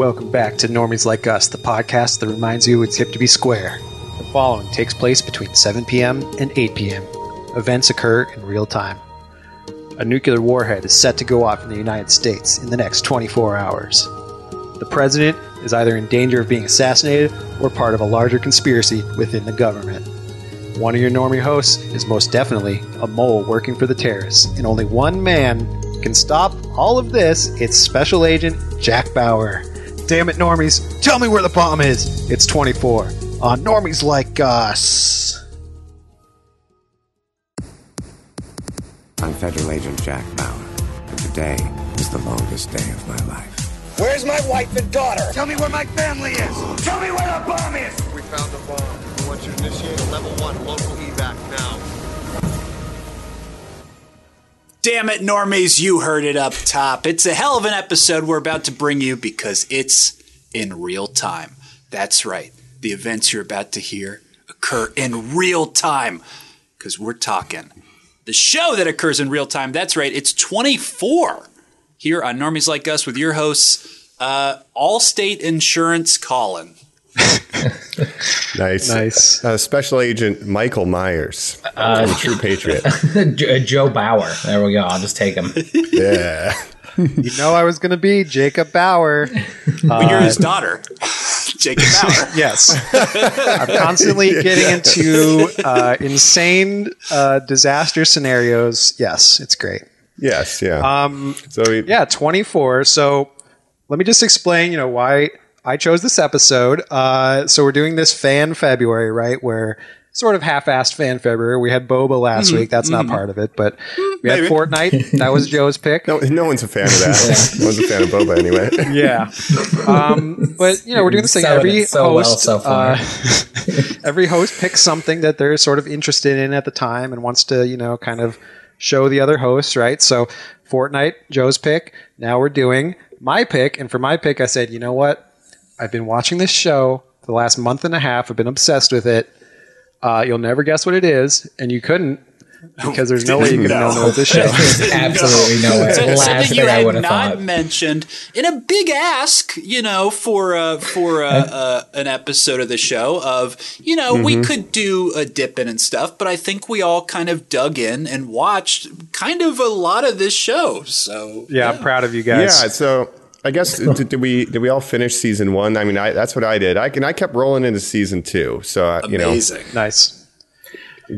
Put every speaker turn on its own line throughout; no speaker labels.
Welcome back to Normies Like Us, the podcast that reminds you it's hip to be square. The following takes place between 7 p.m. and 8 p.m. Events occur in real time. A nuclear warhead is set to go off in the United States in the next 24 hours. The president is either in danger of being assassinated or part of a larger conspiracy within the government. One of your normie hosts is most definitely a mole working for the terrorists, and only one man can stop all of this. It's Special Agent Jack Bauer. Damn it, normies, tell me where the bomb is. It's 24 on Normies Like Us.
I'm Federal Agent Jack Bauer, and today is the longest day of my life.
Where's my wife and daughter?
Tell me where my family is.
Tell me where the bomb is.
We found the bomb. We want you to initiate a level one local evac now.
Damn it, normies, you heard it up top. It's a hell of an episode we're about to bring you because it's in real time. That's right. The events you're about to hear occur in real time because we're talking the show that occurs in real time. That's right. It's 24 here on Normies Like Us with your hosts, uh, Allstate Insurance Colin.
Nice.
Nice.
Uh, Special Agent Michael Myers.
Uh,
I'm a true patriot.
Joe Bauer. There we go. I'll just take him.
Yeah.
You know I was going to be Jacob Bauer.
But you're his daughter, Jacob Bauer.
Yes. I'm constantly getting into uh, insane uh, disaster scenarios. Yes, it's great.
Yes. Yeah.
Um,
so we,
yeah, 24. So let me just explain, you know, why I chose this episode. Uh, so we're doing this fan February, right? Where sort of half-assed fan February. We had Boba last week. That's not part of it, but we had
Maybe.
Fortnite. That was Joe's pick.
no, no one's a fan of that. no one's a fan of Boba anyway.
Yeah. Um, but you know, we're doing this thing.
Selling
Every
it so well
host,
so far.
uh, every host picks something that they're sort of interested in at the time and wants to, you know, kind of show the other hosts, right? So, Fortnite, Joe's pick. Now we're doing my pick, and for my pick, I said, you know what? I've been watching this show for the last month and a half. I've been obsessed with it. Uh, you'll never guess what it is, and you couldn't because there's no way you could know what this show. is.
Absolutely no way.
So-
Last
something you
I
had
would
not
thought.
mentioned in a big ask, you know, for uh, for uh, uh, an episode of the show of you know
Mm-hmm.
we could do a dip in and stuff, but I think we all kind of dug in and watched kind of a lot of this show. So
Yeah, I'm proud of you guys. Yeah.
So I guess did, did we did we all finish season one? I mean, I, that's what I did. I and I kept rolling into season two. So uh, you know,
amazing.
Nice.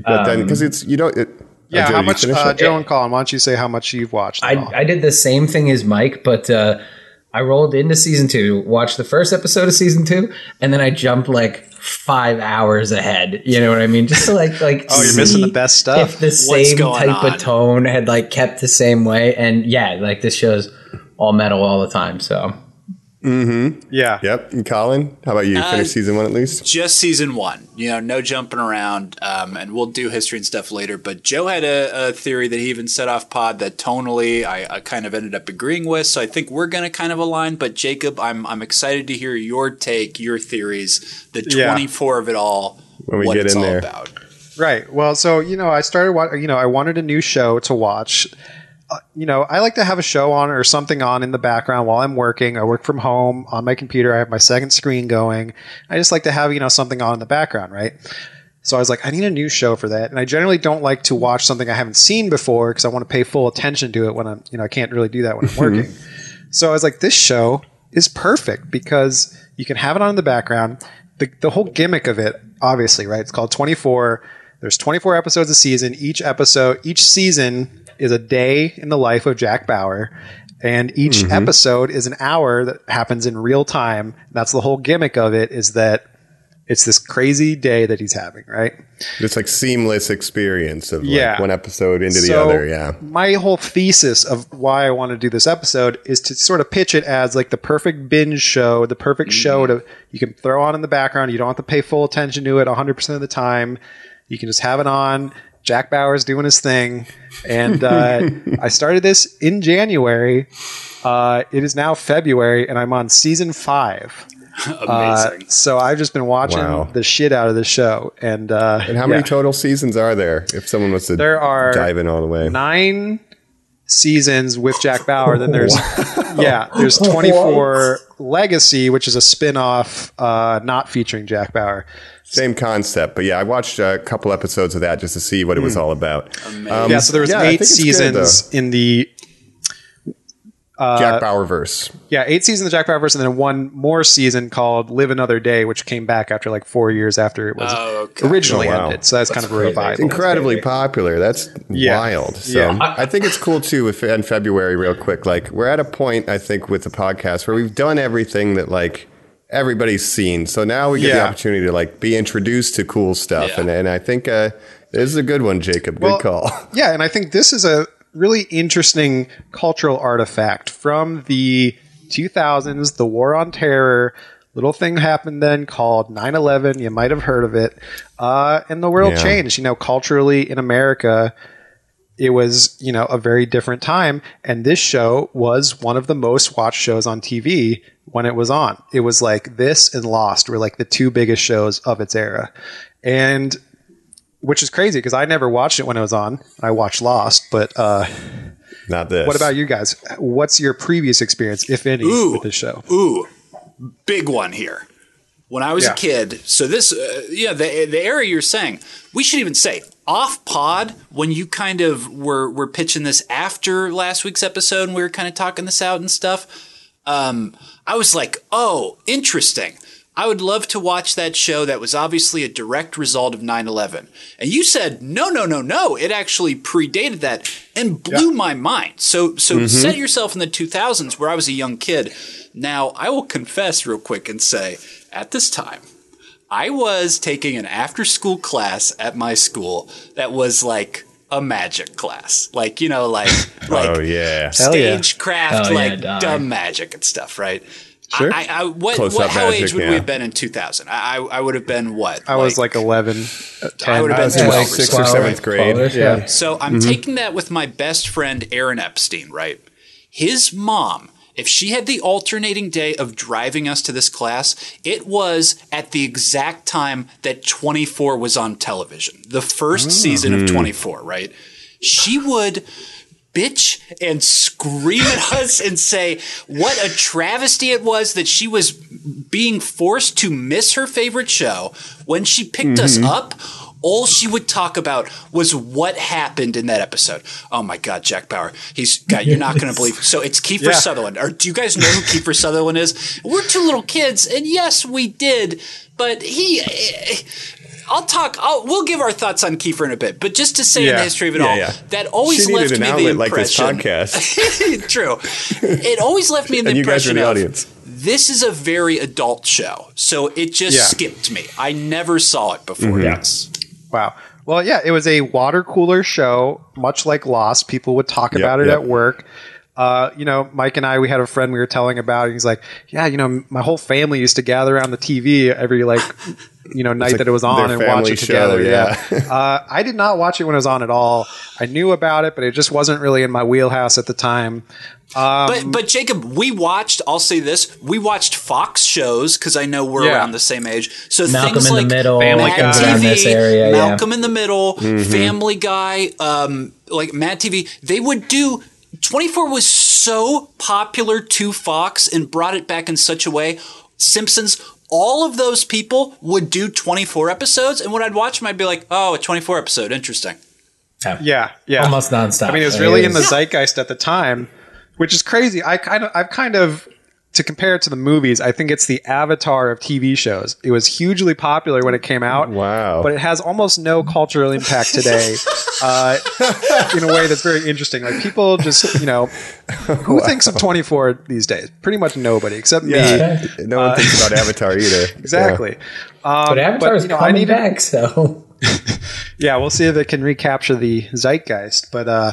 but then because it's you know it.
Yeah,
Joe,
how much,
finish
uh,
it?
Joe and Colin? Why don't you say how much you've watched?
I,
all?
I did the same thing as Mike, but uh, I rolled into season two, watched the first episode of season two, and then I jumped like five hours ahead. You know what I mean? Just to like like
Oh, you're
see
missing the best stuff.
If the
What's
same type
on?
of tone had like kept the same way, and yeah, like this show's all metal all the time. So Mm-hmm.
yeah.
Yep. And Colin, how about you?
Uh,
Finish season one at least.
Just season one, you know, no jumping around, um, and we'll do history and stuff later. But Joe had a, a theory that he even set off pod that tonally I, I kind of ended up agreeing with. So I think we're going to kind of align. But Jacob, I'm I'm excited to hear your take, your theories, the
Yeah.
24 of it all,
When we
what
get
it's
in
all
there.
about.
Right. Well, so you know, I started. wa- You know, I wanted a new show to watch. Uh, you know, I like to have a show on or something on in the background while I'm working. I work from home on my computer. I have my second screen going. I just like to have you know something on in the background, right? So I was like, I need a new show for that. And I generally don't like to watch something I haven't seen before because I want to pay full attention to it when I'm, you know, I can't really do that when I'm working. So I was like, this show is perfect because you can have it on in the background. The, the whole gimmick of it, obviously, right? It's called 24. There's 24 episodes a season. Each episode, each season is a day in the life of Jack Bauer. And each mm-hmm. episode is an hour that happens in real time. That's the whole gimmick of it is that it's this crazy day that he's having, right?
It's like seamless experience of like one episode into the other. Yeah.
My whole thesis of why I want to do this episode is to sort of pitch it as like the perfect binge show, the perfect mm-hmm. show to you can throw on in the background. You don't have to pay full attention to it 100% of the time. You can just have it on. Jack Bauer's doing his thing. And uh, I started this in January. Uh, it is now February, and I'm on season five. Uh,
Amazing.
so I've just been watching
Wow.
the shit out of the show. And, uh,
And how many total seasons are there? If someone was to
There are
dive in all the way,
nine seasons with Jack Bauer. Then there's yeah, there's 24 Legacy, which is a spin-off uh, not featuring Jack Bauer.
Same concept, but yeah, I watched a couple episodes of that just to see what it was all about. Um,
yeah, so there was
yeah,
eight
think it's good,
seasons in the
Jack Bauer verse.
yeah eight seasons of Jack Bauer verse, and then one more season called Live Another Day, which came back after like four years after it was
Oh, okay.
originally
Oh, wow.
ended. So that's, kind of a revival.
incredibly popular. That's
Yeah.
wild. So
Yeah.
I think it's cool too. If in February, real quick, like we're at a point I think with the podcast where we've done everything that like everybody's seen. So now we get the opportunity to like be introduced to cool stuff,
Yeah.
and and I think uh, this is a good one, Jacob. Good
Well,
call.
Yeah, and I think this is a really interesting cultural artifact from the 2000s, the War on Terror. Little thing happened then called 9 11. You might have heard of it. Uh, and the world
Yeah.
changed. You know, culturally in America, it was, you know, a very different time. And this show was one of the most watched shows on TV when it was on. It was like this and Lost were like the two biggest shows of its era. And which is crazy because I never watched it when it was on. I watched Lost, but uh,
Not this.
what about you guys? What's your previous experience, if any,
Ooh.
with this show?
Ooh, big one here. When I was
Yeah.
a kid, so this, uh, yeah, the the area you're saying, we should even say off pod when you kind of were were pitching this after last week's episode, and we were kind of talking this out and stuff. Um, I was like, oh, interesting. I would love to watch that show that was obviously a direct result of 9 11. And you said, no, no, no, no. It actually predated that and blew my mind. So, so mm-hmm. set yourself in the 2000s where I was a young kid. Now, I will confess real quick and say, at this time, I was taking an after school class at my school that was like a magic class. Like, you know, like, oh, like
Oh yeah.
Hell yeah.
stagecraft,
Hell yeah,
like
dog.
dumb magic and stuff, right?
Sure.
I, I, what,
Close
what
up
how
magic,
age would
yeah.
we have been in 2000? I, I, I would have been what?
I was like 11, uh, 10.
I would have
I
been
was in
12
like
or
sixth
something.
or seventh grade.
Twelve-ish,
Yeah.
So I'm taking that with my best friend Aaron Epstein, right? His mom, if she had the alternating day of driving us to this class, it was at the exact time that 24 was on television, the first season of 24, right? She would bitch and scream at us and say what a travesty it was that she was being forced to miss her favorite show when she picked us mm-hmm. up all she would talk about was what happened in that episode. Oh my God, Jack Bauer. He's God, you're not going to believe. So it's Kiefer
Yeah.
Sutherland. Or do you guys know who Kiefer Sutherland is? We're two little kids, and yes, we did, but he. I'll talk. I'll, we'll give our thoughts on Kiefer in a bit, but just to say in the history of it
Yeah,
all,
yeah.
that always
she
left
needed
me
an
the
outlet like this
impression.
podcast,
True. It always left me in the
and you guys are
impression
the
of
audience.
this is a very adult show, so it just
Yeah.
skipped me. I never saw it before
Mm-hmm.
this.
Wow. Well, yeah, it was a water cooler show, much like Lost. People would talk
Yep,
about it
yep.
at work. Uh, you know, Mike and I, we had a friend we were telling about. He's like, "Yeah, you know, my whole family used to gather around the TV every like, you know, night
like
that it was on and watch it together."
show,
yeah.
yeah.
uh, I did not watch it when it was on at all. I knew about it, but it just wasn't really in my wheelhouse at the time.
but but Jacob, we watched. I'll say this: we watched Fox shows because I know we're
Yeah.
around the same age. So
Malcolm
things
in the
like
Middle,
Family
Mad
Guy.
TV,
around this area, yeah.
Malcolm in the Middle,
Mm-hmm.
Family Guy, um, like Mad TV. They would do. 24 was so popular to Fox and brought it back in such a way. Simpsons, all of those people would do 24 episodes, and when I'd watch them, I'd be like, "Oh, a 24 episode, interesting."
Yeah, yeah,
Almost nonstop.
I mean, it was
It
really in the zeitgeist at the time, which is crazy. I kind of, I've kind of, to compare it to the movies, I think it's the avatar of TV shows. It was hugely popular when it came out.
Wow.
But it has almost no cultural impact today, uh, in a way that's very interesting. Like people just, you know, who thinks of 24 these days? Pretty much nobody, except me.
No one thinks about Avatar either.
Exactly. Um,
But Avatar's
you know, I
coming
needed-
back, so
Yeah, we'll see if it can recapture the zeitgeist. But uh,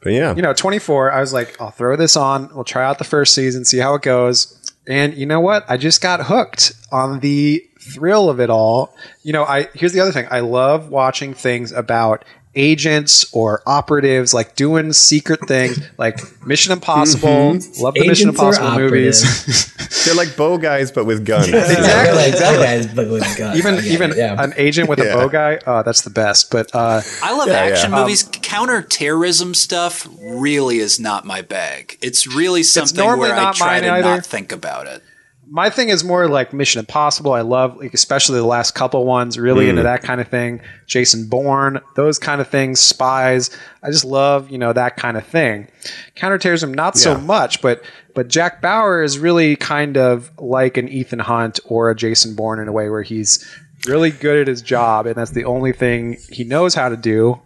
But yeah,
you know, 24, I was like, I'll throw this on. We'll try out the first season, see how it goes. And you know what? I just got hooked on the thrill of it all. You know, I here's the other thing. I love watching things about agents or operatives like doing secret things like Mission Impossible. Love the Mission
Agents or
Impossible movies.
They're like bow guys, but with guns.
Exactly,
Like,
exactly.
guys, but with guns.
even
I get
even
it, yeah.
an agent with a
Yeah.
bow guy. Oh, that's the best. But uh,
I love
Yeah,
action
yeah.
movies. Counter-terrorism stuff really is not my bag. It's really something
normally
where I try to
either.
not think about it.
My thing is more like Mission Impossible. I love, like, especially the last couple ones. Really into mm. that kind of thing. Jason Bourne, those kind of things. Spies. I just love, you know, that kind of thing. Counterterrorism, not so much, but but Jack Bauer is really kind of like an Ethan Hunt or a Jason Bourne in a way where he's really good at his job, and that's the only thing he knows how to do.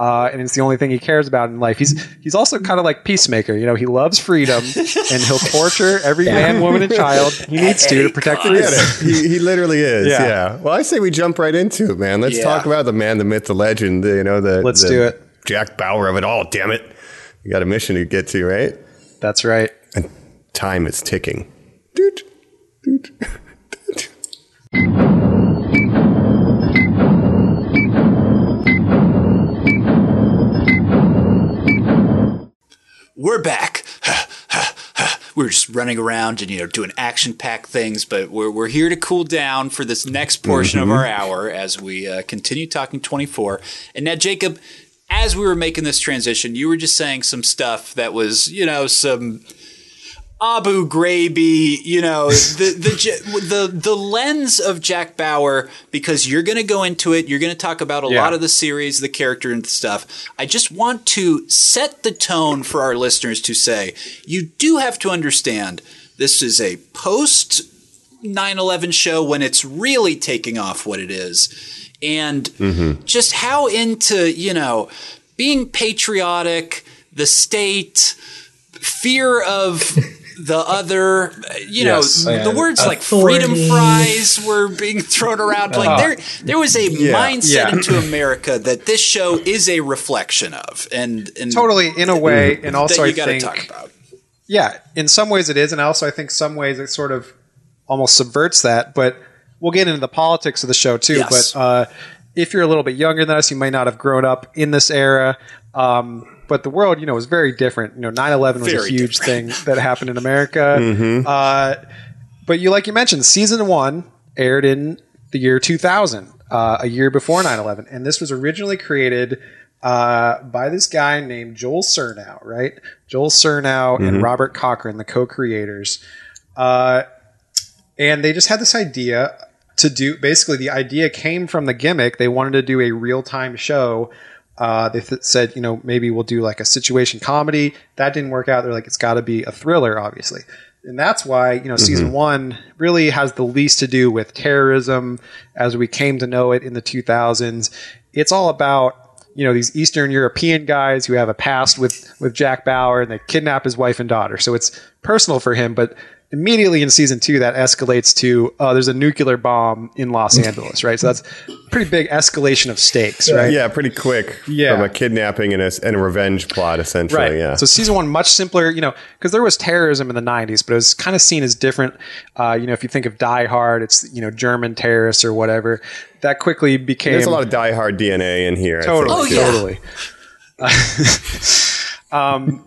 Uh, and it's the only thing he cares about in life. He's he's also kind of like peacemaker. You know, he loves freedom, and he'll torture every man, woman, and child he needs to to protect
Get
freedom.
it. He, he literally is.
Yeah.
Yeah. Well, I say we jump right into it, man. Let's
Yeah.
talk about the man, the myth, the legend. You know, the
Let's
the
do it.
Jack Bauer of it all. Damn it! You got a mission to get to, right?
That's right.
And time is ticking. Doot, doot, doot.
We're back. we're just running around and you know doing action-packed things, but we're we're here to cool down for this next portion of our hour as we uh, continue talking 24. And now, Jacob, as we were making this transition, you were just saying some stuff that was you know some. Abu Ghraib, you know, the the the the lens of Jack Bauer because you're going to go into it, you're going to talk about a
Yeah.
lot of the series, the character and stuff. I just want to set the tone for our listeners to say, you do have to understand this is a post 9/11 show when it's really taking off what it is. And mm-hmm. just how into, you know, being patriotic, the state, fear of the other, you
Yes.
know, the words like freedom fries were being thrown around. Like there, there was a mindset
Yeah.
into America that this show is a reflection of, and, and
Totally, in a way, and also
that you
I think,
talk about.
yeah, in some ways it is, and also I think some ways it sort of almost subverts that. But we'll get into the politics of the show too.
Yes.
But uh, if you're a little bit younger than us, you might not have grown up in this era. Um, but the world, you know, was very different. You know, 9/11 was a
Very
huge thing that happened in America. Uh, but you, like you mentioned, season one aired in the year 2000, uh, a year before 9/11, and this was originally created uh, by this guy named Joel Surnow, right? Joel Surnow and Robert Cochran, the co-creators, uh, and they just had this idea to do. Basically, the idea came from the gimmick. They wanted to do a real-time show. Uh, they th- said, you know, maybe we'll do like a situation comedy. That didn't work out. They're like, it's got to be a thriller, obviously. And that's why, you know, season one really has the least to do with terrorism as we came to know it in the 2000s. It's all about, you know, these Eastern European guys who have a past with, with Jack Bauer and they kidnap his wife and daughter. So it's personal for him, but immediately in season two that escalates to oh there's a nuclear bomb in los angeles right so that's pretty big escalation of stakes right
Yeah, pretty quick.
Yeah.
From a kidnapping and a, and a revenge plot, essentially.
right
Yeah.
so season one much simpler you know because there was terrorism in the 90s but it was kind of seen as different uh, you know if you think of die hard it's you know german terrorists or whatever that quickly became
There's a lot of Die Hard DNA in here.
Totally,
Oh, yeah.
totally. um,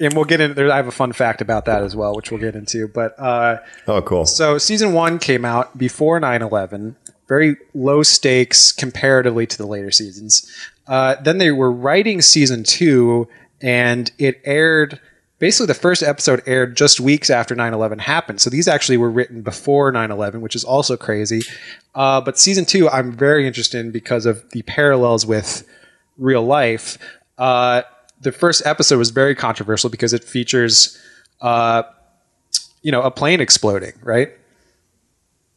and we'll get into there. I have a fun fact about that as well, which we'll get into. But uh,
Oh, cool.
so season one came out before 9-11 very low stakes comparatively to the later seasons uh, then they were writing season two and it aired basically the first episode aired just weeks after 9-11 happened so these actually were written before 9-11 which is also crazy uh, but season two i'm very interested in because of the parallels with real life uh, the first episode was very controversial because it features uh, you know a plane exploding right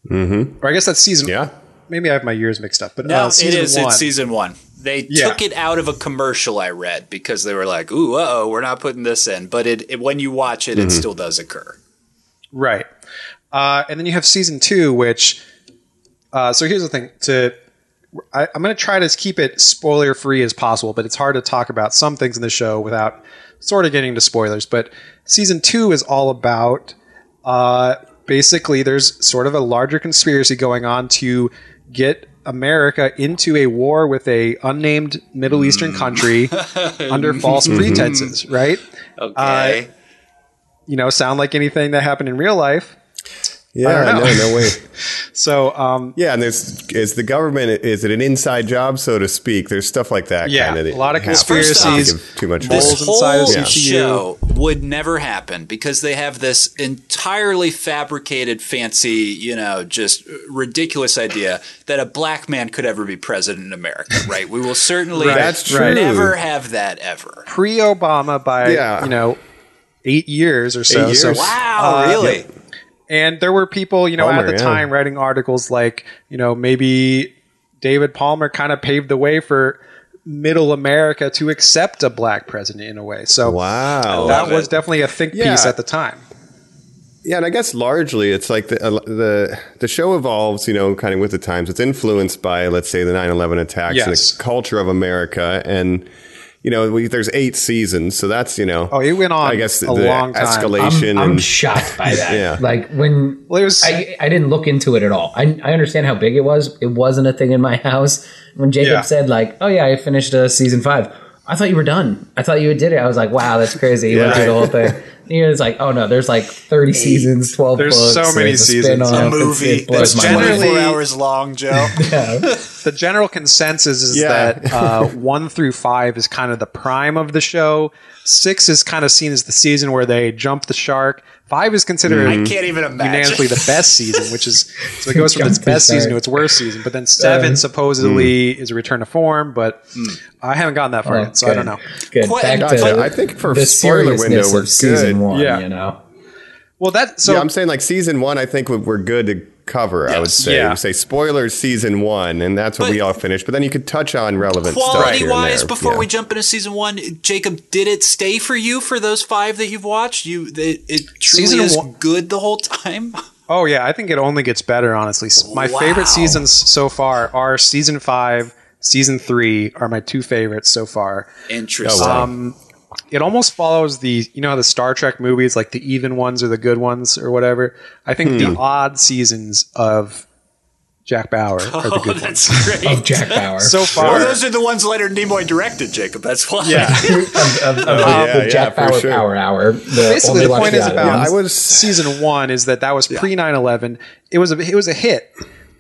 mm-hmm. or i guess that's season
Yeah.
maybe i have my years mixed up but
No,
uh,
it
season one
It's season one. They
Yeah.
took it out of a commercial I read because they were like, "Ooh, uh oh, we're not putting this in." But it, it when you watch it, it still does occur.
Right. Uh, and then you have season two, which. Uh, so here's the thing: to I, I'm going to try to keep it spoiler free as possible, but it's hard to talk about some things in the show without sort of getting into spoilers. But season two is all about uh, basically there's sort of a larger conspiracy going on to get America into a war with a unnamed Middle Eastern hmm. country under false mm-hmm. pretenses, right?
Okay.
Uh, you know, sound like anything that happened in real life.
Yeah,
don't know.
no, no way.
So, um,
Yeah, and there's is the government is it an inside job, so to speak? There's stuff like that.
Yeah,
kind of
a lot of
happens.
First off,
conspiracies.
Too much
this whole
of CTU.
show would never happen because they have this entirely fabricated, fancy, you know, just ridiculous idea that a black man could ever be president in America. Right? We will certainly
Right,
That's true.
never have that ever.
pre-Obama by
Yeah.
you know eight years or so.
Eight
So.
Wow,
Uh,
really?
And there were people, you know,
Palmer,
at the
yeah.
time writing articles like, you know, maybe David Palmer kind of paved the way for middle America to accept a black president in a way. So
Wow.
that was
it.
definitely a think
Yeah.
piece at the time.
Yeah, and I guess largely it's like the uh, the the show evolves, you know, kind of with the times. It's influenced by, let's say, the 9/11 attacks and the culture of America, and you know, we, there's eight seasons, so that's you know,
Oh, it went on
I guess the,
a
the
long time.
escalation
I'm, I'm
and
shocked by that.
Yeah.
Like when
Well, it was-
I, I didn't look into it at all. I, I understand how big it was. It wasn't a thing in my house. When Jacob
Yeah.
said like, "Oh yeah, I finished uh, season five. I thought you were done. I thought you did it. I was like, wow, that's crazy. You went through the whole thing. And he was like, oh no, there's like 30 seasons, 12
There's
books.
so many
there's a
seasons.
spin-off.
A
It's-
Movie
It
that's
generally-
24 hours long, Joe.
the general consensus is
Yeah.
that uh, one through five is kind of the prime of the show. Six is kind of seen as the season where they jump the shark. Five is considered
I can't even imagine.
unanimously the best season, which is so it goes from its
the
best season to its worst season. But then seven
Uh,
supposedly is a return to form, but I haven't gotten that far
Oh,
yet, so I don't know.
Good.
Quite-
Back to
I think for
the
spoiler window, we're
of season one.
Yeah.
You know,
Well, that so
yeah, I'm saying like season one. I think we- we're good to cover. I would say.
Yeah.
We say spoilers season one, and that's what
But-
we all finished. But then you could touch on relevant stuff
quality wise
there.
before
Yeah.
we jump into season one, Jacob, did it stay for you for those five that you've watched? You, it, it truly
Season
is
one-
good the whole time.
Oh yeah, I think it only gets better. Honestly, my
Wow.
favorite seasons so far are season five, season three are my two favorites so far.
Interesting.
Um, it almost follows the you know the Star Trek movies, like the even ones or the good ones or whatever. I think the odd seasons of Jack Bauer are the
oh,
good ones.
that's great.
of Jack Bauer.
So
Well,
far,
those are the ones Leonard Nimoy directed, Jacob. That's why.
yeah.
of, of, of
yeah,
the Jack
yeah,
Bauer
sure.
Power Hour. The
Basically, the point is about
Yeah, I was-
season one is that that was pre 9-11. It was a it was a hit,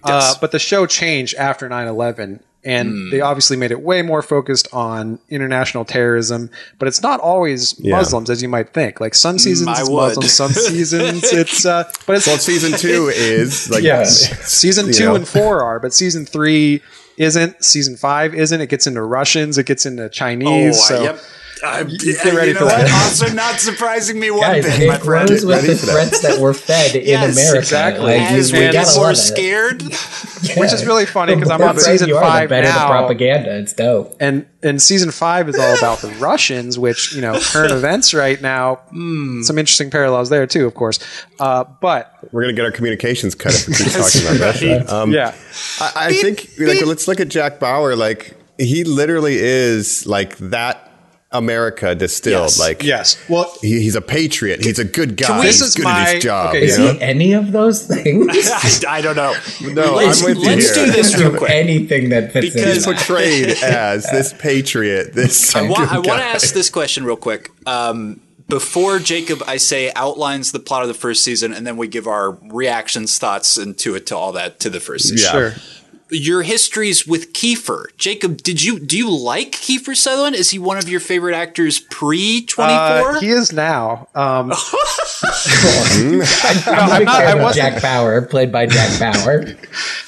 uh, but the show changed after 9-11. And
Hmm.
they obviously made it way more focused on international terrorism. But it's not always Muslims as you might think. Like some seasons
I
it's. Muslims, some seasons it's uh, but it's
Well, season two is like
yes.
it's,
season two
know.
and four are, but season three isn't. Season five isn't. It gets into Russians. It gets into
Oh,
Chinese. so
yep. I,
get ready
you know
for that.
what? Also, not surprising me one
Guys,
bit, my
it
friend.
grows with
Ready
the
for that.
threats that were fed
Yes,
in America.
exactly.
Like,
As
we
we
gotta
get more
it.
scared,
which is really funny because I'm on season
are,
five
the better
now.
the propaganda. It's dope.
and and season five is all about the Russians, which you know current events right now.
Hmm.
Some interesting parallels there too, of course. Uh, but
we're gonna get our communications cut if we keep talking about Russia. Um,
yeah,
I, I think like let's look at Jack Bauer. Like he literally is like that America distilled.
Yes.
Like
yes. Well,
he, he's a patriot. He's a good guy.
we-
he's
This is
good at his job.
okay,
you
Is
know?
he any of those things?
I, I don't know.
No,
let's,
I'm with you
let's
here.
do this real quick.
Anything that fits
Because-
He's
in. that.
portrayed as this patriot. This
I, wa- I want to ask this question real quick. Um, before Jacob, I say outlines the plot of the first season, and then we give our reactions, thoughts, and to it to all that to the first season.
Yeah.
sure.
Your histories with Kiefer, Jacob. Did you do you like Kiefer Sutherland? Is he one of your favorite actors pre twenty
Uh, he is now. Um,
I'm,
I'm not- I wasn't-
Jack Bauer, played by Jack Bauer.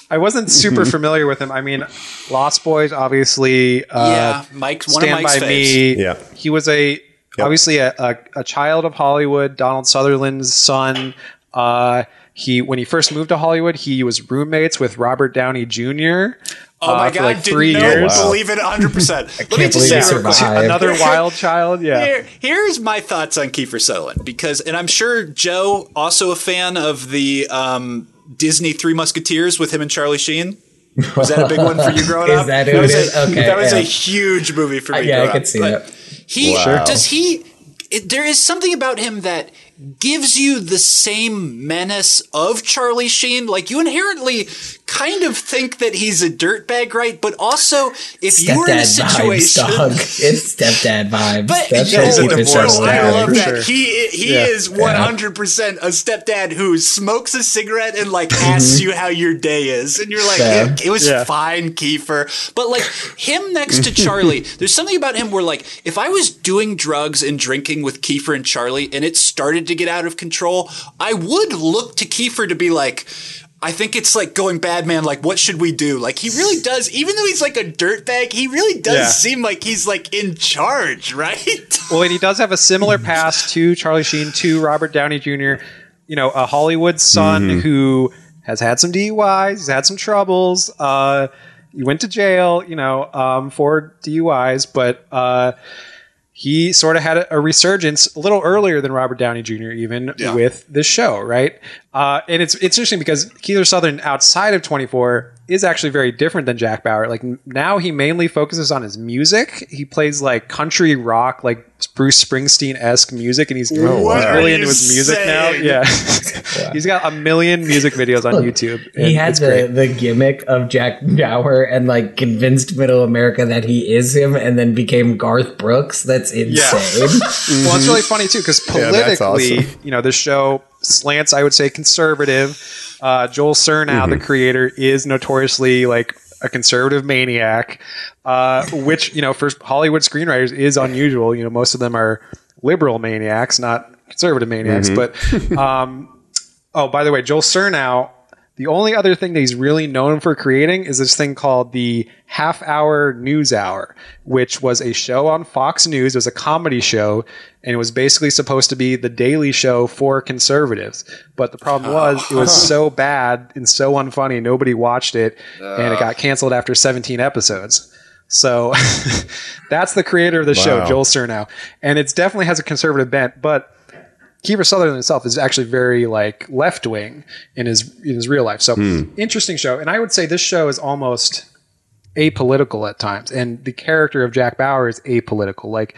I wasn't super familiar with him. I mean, Lost Boys, obviously. Uh,
yeah, Mike. One
Stand
of Mike's
by
faves.
Me.
Yeah.
He was a obviously a, a, a child of Hollywood. Donald Sutherland's son. Uh, he when he first moved to Hollywood, he was roommates with Robert Downey Jr.
Oh
uh,
my
for
god!
like
didn't
three
know,
years.
Wow.
Believe it 100. percent Let me
can't
just say real quick.
Another wild child. Yeah.
Here, here's my thoughts on Kiefer Sutherland because, and I'm sure Joe also a fan of the um, Disney Three Musketeers with him and Charlie Sheen. Was that a big one for you growing
Is
up?
that who
was a.
Okay,
that was a huge movie for me.
Uh, yeah, I could
up.
see
But
that.
He
Wow.
does he. It, there is something about him that gives you the same menace of Charlie Sheen. Like you inherently kind of think that he's a dirtbag, right? But also, if you were in a
Stepdad vibes,
situation,
dog. It's stepdad vibes.
but
That's
yo,
what Keith
the
is.
I love
for
that.
sure.
He he
Yeah.
is one hundred percent a stepdad who smokes a cigarette and like asks mm-hmm. you how your day is, and you're like,
Yeah.
it, it was
Yeah.
fine, Kiefer. But like him next to Charlie, there's something about him where like if I was doing drugs and drinking with Kiefer and Charlie, and it started to get out of control, I would look to Kiefer to be like. I think it's like going bad man, like what should we do? Like he really does, even though he's like a dirtbag, he really does
Yeah.
seem like he's like in charge, right?
Well, and he does have a similar past to Charlie Sheen, to Robert Downey Jr. You know, a Hollywood son who has had some DUIs, he's had some troubles. Uh, he went to jail, you know, um, for DUIs, but uh, he sort of had a, a resurgence a little earlier than Robert Downey Jr. even
Yeah.
with this show, right? Uh, and it's it's interesting because Kiefer Sutherland outside of 24 is actually very different than Jack Bauer. Like now he mainly focuses on his music. He plays like country rock, like Bruce Springsteen esque music, and he's, he's really into his music
saying?
now. Yeah, he's got a million music videos on YouTube.
He
and
had
it's
the,
great.
the gimmick of Jack Bauer and like convinced middle America that he is him and then became Garth Brooks. That's insane.
Well, it's really funny too because
Yeah,
politically,
awesome.
you know, the show slants. I would say conservative. Uh, Joel Surnow, the creator, is notoriously like a conservative maniac, uh, which you know for Hollywood screenwriters is unusual. You know, most of them are liberal maniacs, not conservative maniacs. But um, oh, by the way, Joel Surnow. The only other thing that he's really known for creating is this thing called the Half Hour News Hour, which was a show on Fox News. It was a comedy show, and it was basically supposed to be the Daily Show for conservatives. But the problem oh. was, it was so bad and so unfunny, nobody watched it, and it got canceled after 17 episodes. So that's the creator of the show, Joel Surnow, and it definitely has a conservative bent, but. Kiefer Sutherland himself is actually very like left wing in his in his real life. So hmm. interesting show, and I would say this show is almost apolitical at times, and the character of Jack Bauer is apolitical. Like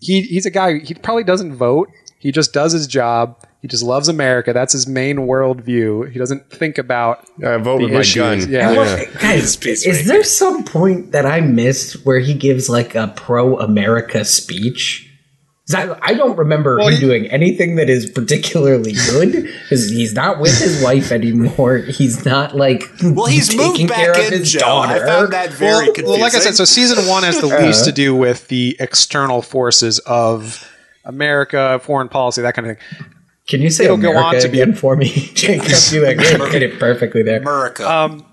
he he's a guy he probably doesn't vote. He just does his job. He just loves America. That's his main worldview. He doesn't think about
I vote
the
with my
issues.
gun.
Yeah.
And what- guys, is there some point that I missed where he gives like a pro America speech? 'Cause I, I don't remember
Well,
him
he-
doing anything that is particularly good because he's not with his wife anymore. He's not like
Well, he's
taking
moved
care
back
of
in,
his
Joe.
daughter.
I found that very
well,
confusing.
well, like I said, so season one has the least to do with the external forces of America, foreign policy, that kind of thing.
Can you say
It'll go on to be
again for me, Jacob? You like hit it perfectly there.
America.
Um,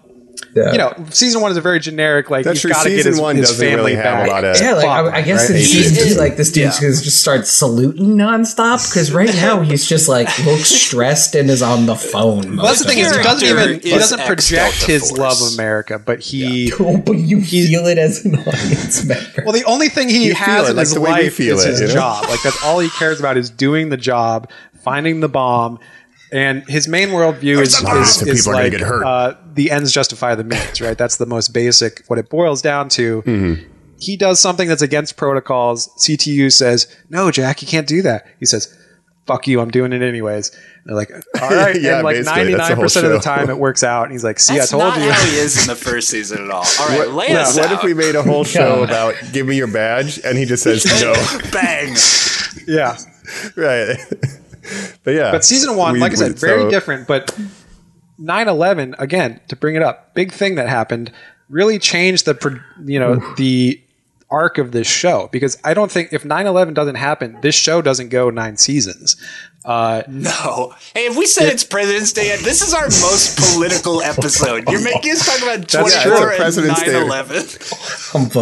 Yeah.
you know, season one is a very generic. Like
That's
he's
true.
got to get
Season
his,
one
his family
really have
back.
a lot of-
Yeah, like I, I guess
right?
in season
He
two,
is-
like this dude's
yeah.
gonna just start saluting nonstop because right now he's just like looks stressed and is on the phone.
Well, that's the thing is, he doesn't even he
is
doesn't project
ex-Delta
his
Force.
love of America, but he.
Oh, but you feel it as an audience member.
Well, the only thing he
You
has in
like
his
the way we
life
feel
is
it,
his
you know?
job. Like that's all he cares about is doing the job, finding the bomb, and his main worldview is,
the
is, is
people are gonna
like
get hurt.
Uh, the ends justify the means. Right? That's the most basic. What it boils down to.
Mm-hmm.
He does something that's against protocols. CTU says, "No, Jack, you can't do that." He says, "Fuck you, I'm doing it anyways." And they're like, "All right,"
Yeah,
and like
basically,
ninety
that's the
nine
whole
percent of the
show.
time, it works out. And he's like, "See,
That's
I told
not
you."
how he is in the first season at all. All right, lay
What,
us
what
out.
if we made a whole show about give me your badge and he just says no?
Bang.
yeah.
right. But yeah.
But season one,
we-
like I said,
we-
very
so-
different. But 9 11, again, to bring it up, big thing that happened really changed the, you know, the arc of this show because I don't think if 9 11 doesn't happen, this show doesn't go nine seasons. Uh,
No. Hey, if we said it's President's Day this is our most political episode. You're making us talk about 24 and
President's Day.
11.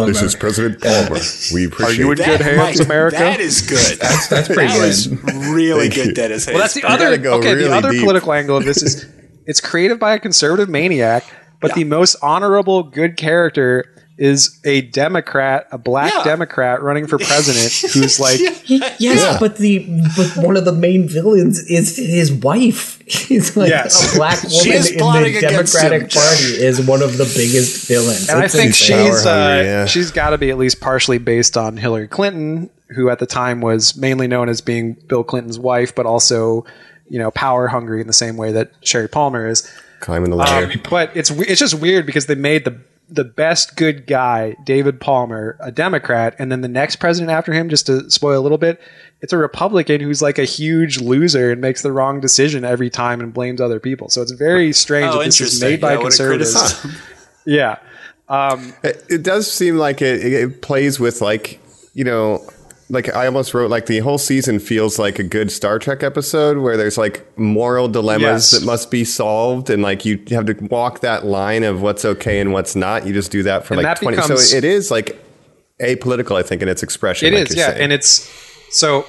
This is President Palmer. We appreciate Are
you in
it.
good hands, America?
That is good.
That's pretty
that
good.
was really
Thank you.
good, Dennis.
well, that's the other,
go
okay,
really
the other
deep.
political angle of this is it's created by a conservative maniac, but the most honorable, good character is a Democrat, a black
Yeah.
Democrat running for president who's like,
He- yes, but the but one of the main villains is his wife. He's like
Yes.
a black
She
woman
is
in
plotting
the Democratic
him,
Party is one of the biggest villains.
And I think
insane.
she's uh,
yeah.
she's got to be at least partially based on Hillary Clinton, who at the time was mainly known as being Bill Clinton's wife, but also, you know, power hungry in the same way that Sherry Palmer is.
Climbing the
Um,
ladder.
but it's it's just weird because they made the the best good guy, David Palmer, a Democrat, and then the next president after him, just to spoil a little bit, it's a Republican who's like a huge loser and makes the wrong decision every time and blames other people. So it's very strange
Oh,
that this is
interesting.
made by
Yeah, what a
conservatives.
criticism.
Yeah.
Um, it, it does seem like it, it plays with like you know, like I almost wrote like the whole season feels like a good Star Trek episode where there's like moral dilemmas
Yes.
that must be solved, and like you have to walk that line of what's okay and what's not. You just do that for
And
like
that
twenty.
becomes-
so it is like apolitical, I think, in its expression.
It
like
is, yeah,
saying.
and it's so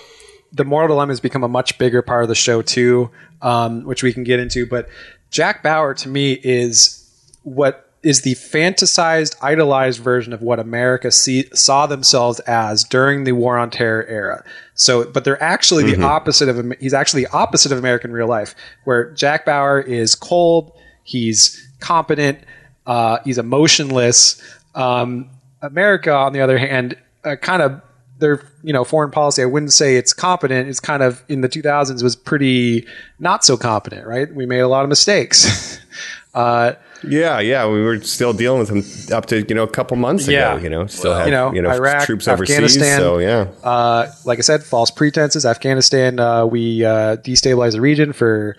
the moral dilemma has become a much bigger part of the show too, um, which we can get into. But Jack Bauer to me is what is the fantasized, idolized version of what America see, saw themselves as during the War on Terror era. So, but they're actually the opposite of. He's actually the opposite of American real life, where Jack Bauer is cold, he's competent, uh, he's emotionless. Um, America, on the other hand, uh, kind of their you know foreign policy. I wouldn't say it's competent. It's kind of in the 2000s was pretty not so competent, right? We made a lot of mistakes. uh,
yeah, yeah, we were still dealing with them up to you know a couple months
Yeah.
ago. You know, still had
you
you
know,
know,
Iraq,
troops overseas.
Afghanistan.
So yeah,
uh, like I said, false pretenses. Afghanistan, uh, we uh, destabilized the region for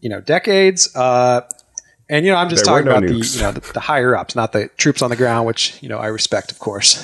you know decades. Uh, and you know, I'm just
There
talking
no
about the you know the, the higher ups, not the troops on the ground, which you know I respect, of course.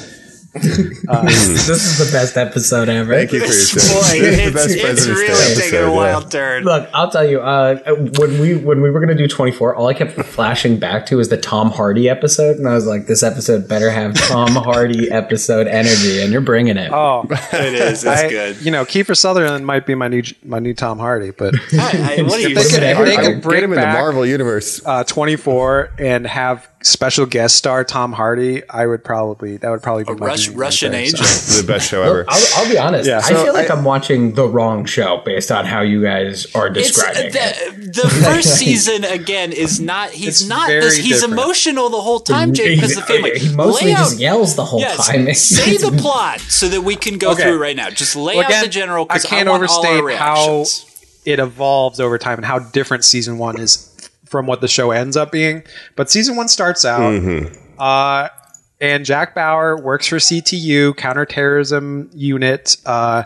this is the best episode ever.
thank you for your
This
service.
boy,
This is the
it's,
best
it's really taking
episode,
a
yeah.
wild turn.
Look, I'll tell you. Uh, when we when we were gonna do twenty four, all I kept flashing back to was the Tom Hardy episode, and I was like, "This episode better have Tom Hardy episode energy," and you're bringing it.
Oh,
It is. It's
I,
good.
You know, Kiefer Sutherland might be my new my new Tom Hardy, but
I, I, what are you
they could- if they could
would
bring
get him in the Marvel universe.
uh, 24 and have special guest star Tom Hardy, I would probably that would probably be my
Rush,
dream right
Russian
there,
angel.
so.
the best show ever.
I'll, I'll be honest.
Yeah.
I feel like
I-
I, am watching the wrong show based on how you guys are
It's, uh,
describing it.
the, the first season again is not. He's
It's
not.
very
This, he's
different.
emotional the whole time, Jake, because the family.
he mostly
lay out-
just yells the whole
Yes,
time.
say the plot so that we can go
Okay.
through it right now. Just lay
Well,
out the general.
I can't
want all our
overstate how it evolves over time and how different season one is from what the show ends up being. But season one starts out,
Mm-hmm.
uh, and Jack Bauer works for CTU, counterterrorism unit. Uh,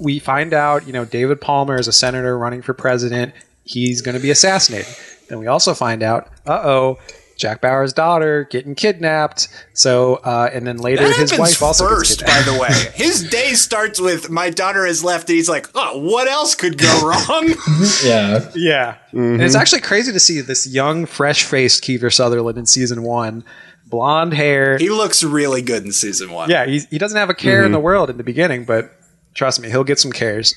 we find out, you know, David Palmer is a senator running for president. He's going to be assassinated. Then we also find out, uh oh, Jack Bauer's daughter getting kidnapped. So, uh, and then later
That
his wife also
first,
gets
by the way. His day starts with my daughter has left, and he's like, "Oh, what else could go wrong?"
yeah.
Yeah. And it's actually crazy to see this young, fresh faced Kiefer Sutherland in season one. Blonde hair.
he looks really good in season one.
yeah, he, he doesn't have a care in the world in the beginning, but trust me, he'll get some cares.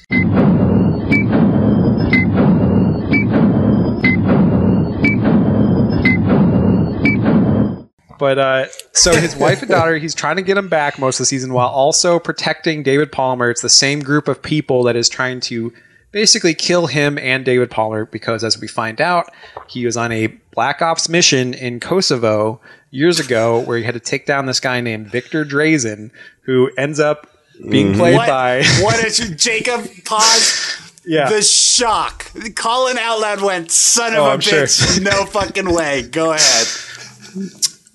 But uh, so his wife and daughter, he's trying to get them back most of the season while also protecting David Palmer. It's the same group of people that is trying to basically kill him and David Palmer because, as we find out, he was on a Black Ops mission in Kosovo years ago where he had to take down this guy named Victor Drazen, who ends up being played
What?
by.
what is Jacob? Pause.
Yeah.
The shock. Colin out loud went, "Son of
Oh,
a
I'm sure.
bitch!" No fucking way. Go ahead.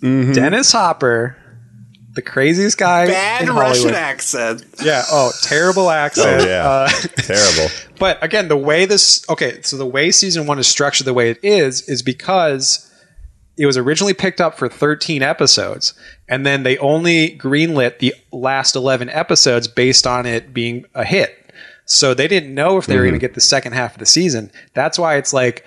Mm-hmm.
Dennis Hopper, the craziest guy
Bad
in
Russian
Hollywood.
accent.
Yeah. Oh, terrible accent.
Oh, yeah.
Uh,
Terrible.
But again, the way this okay, so the way season one is structured the way it is is because it was originally picked up for 13 episodes, and then they only greenlit the last 11 episodes based on it being a hit. So they didn't know if they were going to mm-hmm. get the second half of the season. That's why it's like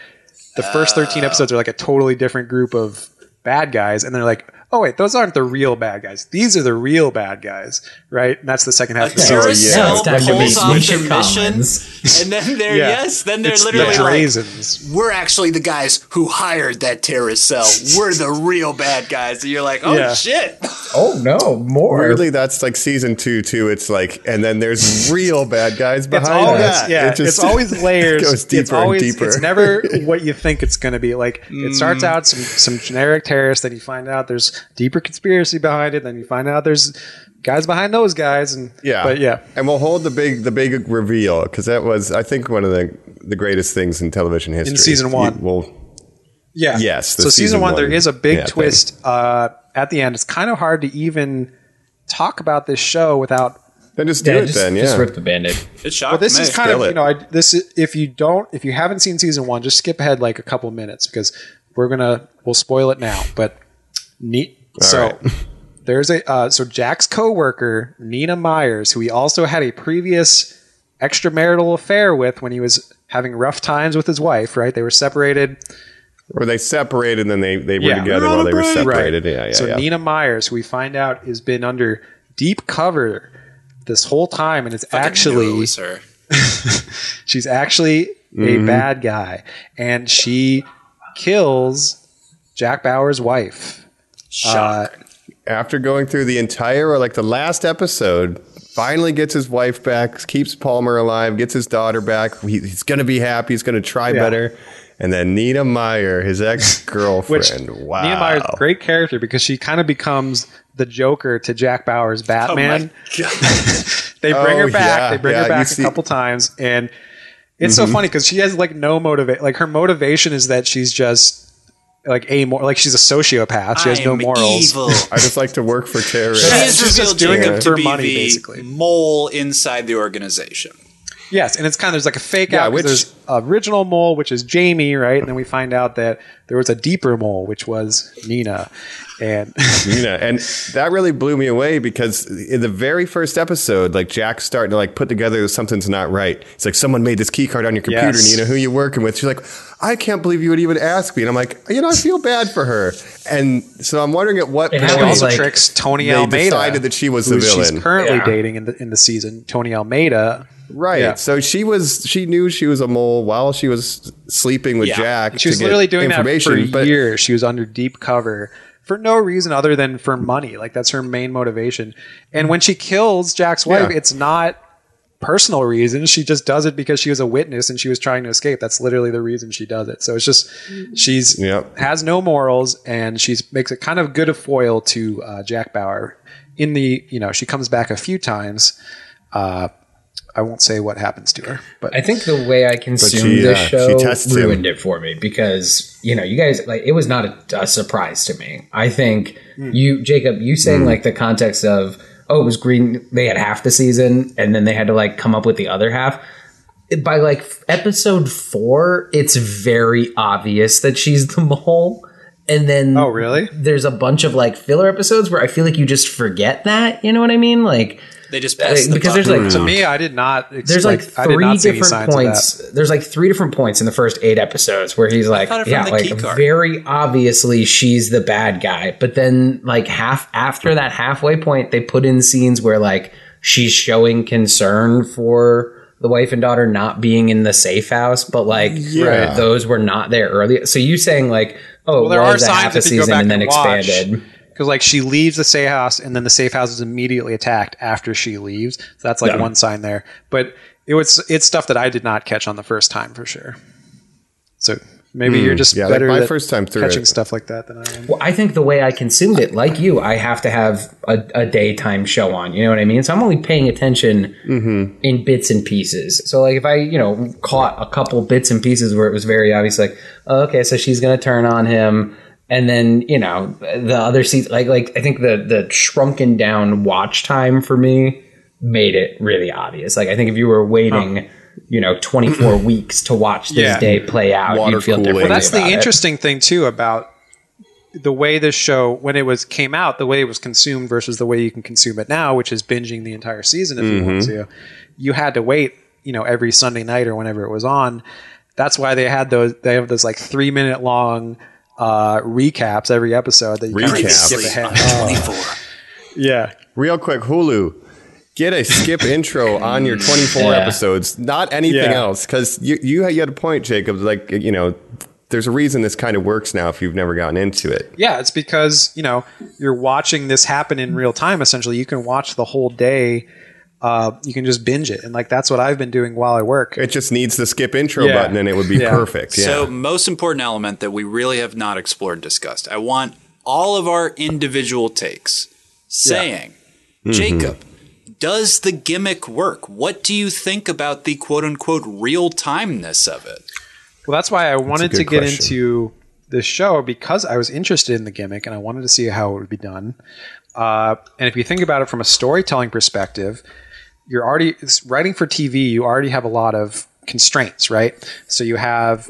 the first 13 uh. episodes are like a totally different group of bad guys, and they're like, oh wait, those aren't the real bad guys. These are the real bad guys, right? And that's the second half of the
Terrorist
season.
yeah.
Now
cell
it's time to
pulls
meet
off
Misha
their mission,
Collins.
and then they're
Yeah.
yes, then they're
It's
literally
the
like, "We're actually the guys who hired that terrorist cell. We're the real bad guys." And you're like, "Oh
Yeah.
shit!"
Oh no, more.
Weirdly, that's like season two too. It's like, and then there's real bad guys behind
It's always
that.
yeah.
It just
it's always layers.
It goes
it's
deeper
always
and deeper.
it's never what you think it's going to be. Like it
Mm.
starts out some some generic terrorist, then you find out there's deeper conspiracy behind it. Then you find out there's guys behind those guys, and
Yeah,
but yeah,
and we'll hold the big the big reveal because that was I think one of the the greatest things in television history in
season one.
You- Well,
yeah,
Yes, the
So season,
season
one,
one,
there is a big
yeah,
twist uh, at the end. It's kind of hard to even talk about this show without
then just do
Yeah,
it
just,
then.
just
Yeah,
rip the band-aid.
It shocked
Well, this
me.
is kind of
Spill it.
you know I, this is, if you don't if you haven't seen season one, just skip ahead like a couple minutes because we're gonna we'll spoil it now. But neat. so
right.
there's a uh, so Jack's coworker Nina Myers, who he also had a previous extramarital affair with when he was having rough times with his wife. Right, they were separated.
or they separated and then they they were
Yeah.
together
We're
while they were
break.
separated. Yeah, yeah,
so
yeah.
Nina Myers, who we find out has been under deep cover this whole time, and it's
Fucking
actually
it was.
She's actually
Mm-hmm.
a bad guy, and she kills Jack Bauer's wife.
Shock.
Uh, after going through the entire or like the last episode. Finally gets his wife back, keeps Palmer alive, gets his daughter back. He, he's going to be happy. He's going to try
Yeah.
better. And then Nina Meyer, his ex girlfriend. wow.
Nina Myers, great character because she kind of becomes the Joker to Jack Bauer's
oh
Batman.
god.
they bring
Oh,
her back.
yeah,
they bring
yeah,
her back a couple times, and it's so mm-hmm. funny because she has like no motivation. Like her motivation is that she's just like a more like she's a sociopath. She has no
I'm
morals.
Evil.
I just like to work for
She
terrorists.
has
She's just
revealed
doing
Jacob
it
to
for
be
money,
the
basically.
mole inside the organization.
Yes, and it's kind of there's like a fake
Yeah,
out. 'cause
which-
there's original mole, which is Jamie, right? And then we find out that there was a deeper mole, which was Nina, and
Nina, and that really blew me away because in the very first episode, like Jack's starting to like put together something's not right. It's like someone made this key card on your computer,
Yes.
Nina. Who you working with? She's like, I can't believe you would even ask me. And I'm like, you know, I feel bad for her. And so I'm wondering at what
It
she
happens,
point
also
like,
tricks Tony Almeida.
decided that she was the
who
villain.
She's currently
Yeah.
dating in the in the season. Tony Almeida,
Right.
Yeah.
So she was she knew she was a mole while she was sleeping with
Yeah.
Jack.
she was
get
literally doing that
information,
for
but
years. She was under deep cover for no reason other than for money. Like that's her main motivation. And when she kills Jack's wife,
Yeah.
it's not personal reasons. She just does it because she was a witness and she was trying to escape. That's literally the reason she does it. So it's just she's
Yep.
has no morals and she's makes it kind of good a foil to uh, Jack Bauer. In the you know she comes back a few times. Uh, I won't say what happens to her, but
I think the way I consumed
she,
this
uh,
show
she tests him.
ruined it for me because you know you guys like it was not a, a surprise to me. I think
Hmm.
you, Jacob, you saying like the context of oh it was green. They had half the season and then they had to like come up with the other half. By like episode four, it's very obvious that she's the mole. And then
Oh, really?
There's a bunch of like filler episodes where I feel like you just forget that. You know what I mean? Like
They just uh, passed the
because there's like
to me, I did not. Ex-
there's like, three
not see any
different
signs of
points. There's like three different points in the first eight episodes where he's like,
thought it from
yeah, like very obviously she's the bad guy. But then like half after that halfway point, they put in scenes where like she's showing concern for the wife and daughter not being in the safe house, but like
Yeah.
those were not there earlier. So you saying like, oh,
Well, there are
was a half a
if you go
season and then
and watch.
Expanded.
because like she leaves the safe house and then the safe house is immediately attacked after she leaves. So that's like
Yeah.
one sign there. But it was it's stuff that I did not catch on the first time for sure. So maybe you're just
Hmm. Yeah, like
better
my first time through
catching
it.
stuff like that than I am.
Well, I think the way I consumed it, like you, I have to have a, a daytime show on. You know what I mean? So I'm only paying attention in bits and pieces. So like if I, you know, caught a couple bits and pieces where it was very obvious, like, oh, okay, so she's gonna turn on him, and then you know the other seats, like like I think the the shrunken down watch time for me made it really obvious. Like I think if you were waiting. You know, 24 weeks to watch this
Yeah.
day play out.
Water
You'd feel
cooling.
differently
Well, that's the
about it.
interesting thing too about the way this show when it was came out, the way it was consumed versus the way you can consume it now, which is binging the entire season if you want mm-hmm. to. You had to wait, you know, every Sunday night or whenever it was on. That's why they had those. They have those like three minute long uh, recaps every episode that you kind of
Recaps.
skip
Sleep
ahead.
on 24.
Yeah,
Real quick, Hulu. Get a skip intro on your 24
Yeah.
episodes, not anything
Yeah.
else. Because you, you, you had a point, Jacob. Like, you know, there's a reason this kind of works now if you've never gotten into it.
Yeah, it's because you know you're watching this happen in real time. Essentially, you can watch the whole day. Uh, you can just binge it, and like that's what I've been doing while I work.
It just needs the skip intro
Yeah.
button and it would be
Yeah.
perfect. Yeah.
So, most important element that we really have not explored and discussed. I want all of our individual takes, saying, Jacob, does the gimmick work? What do you think about the quote unquote real timeness of it?
Well, that's why I wanted to get
question.
into this show because I was interested in the gimmick and I wanted to see how it would be done. Uh, and if you think about it from a storytelling perspective, you're already writing for TV. You already have a lot of constraints, right? So you have,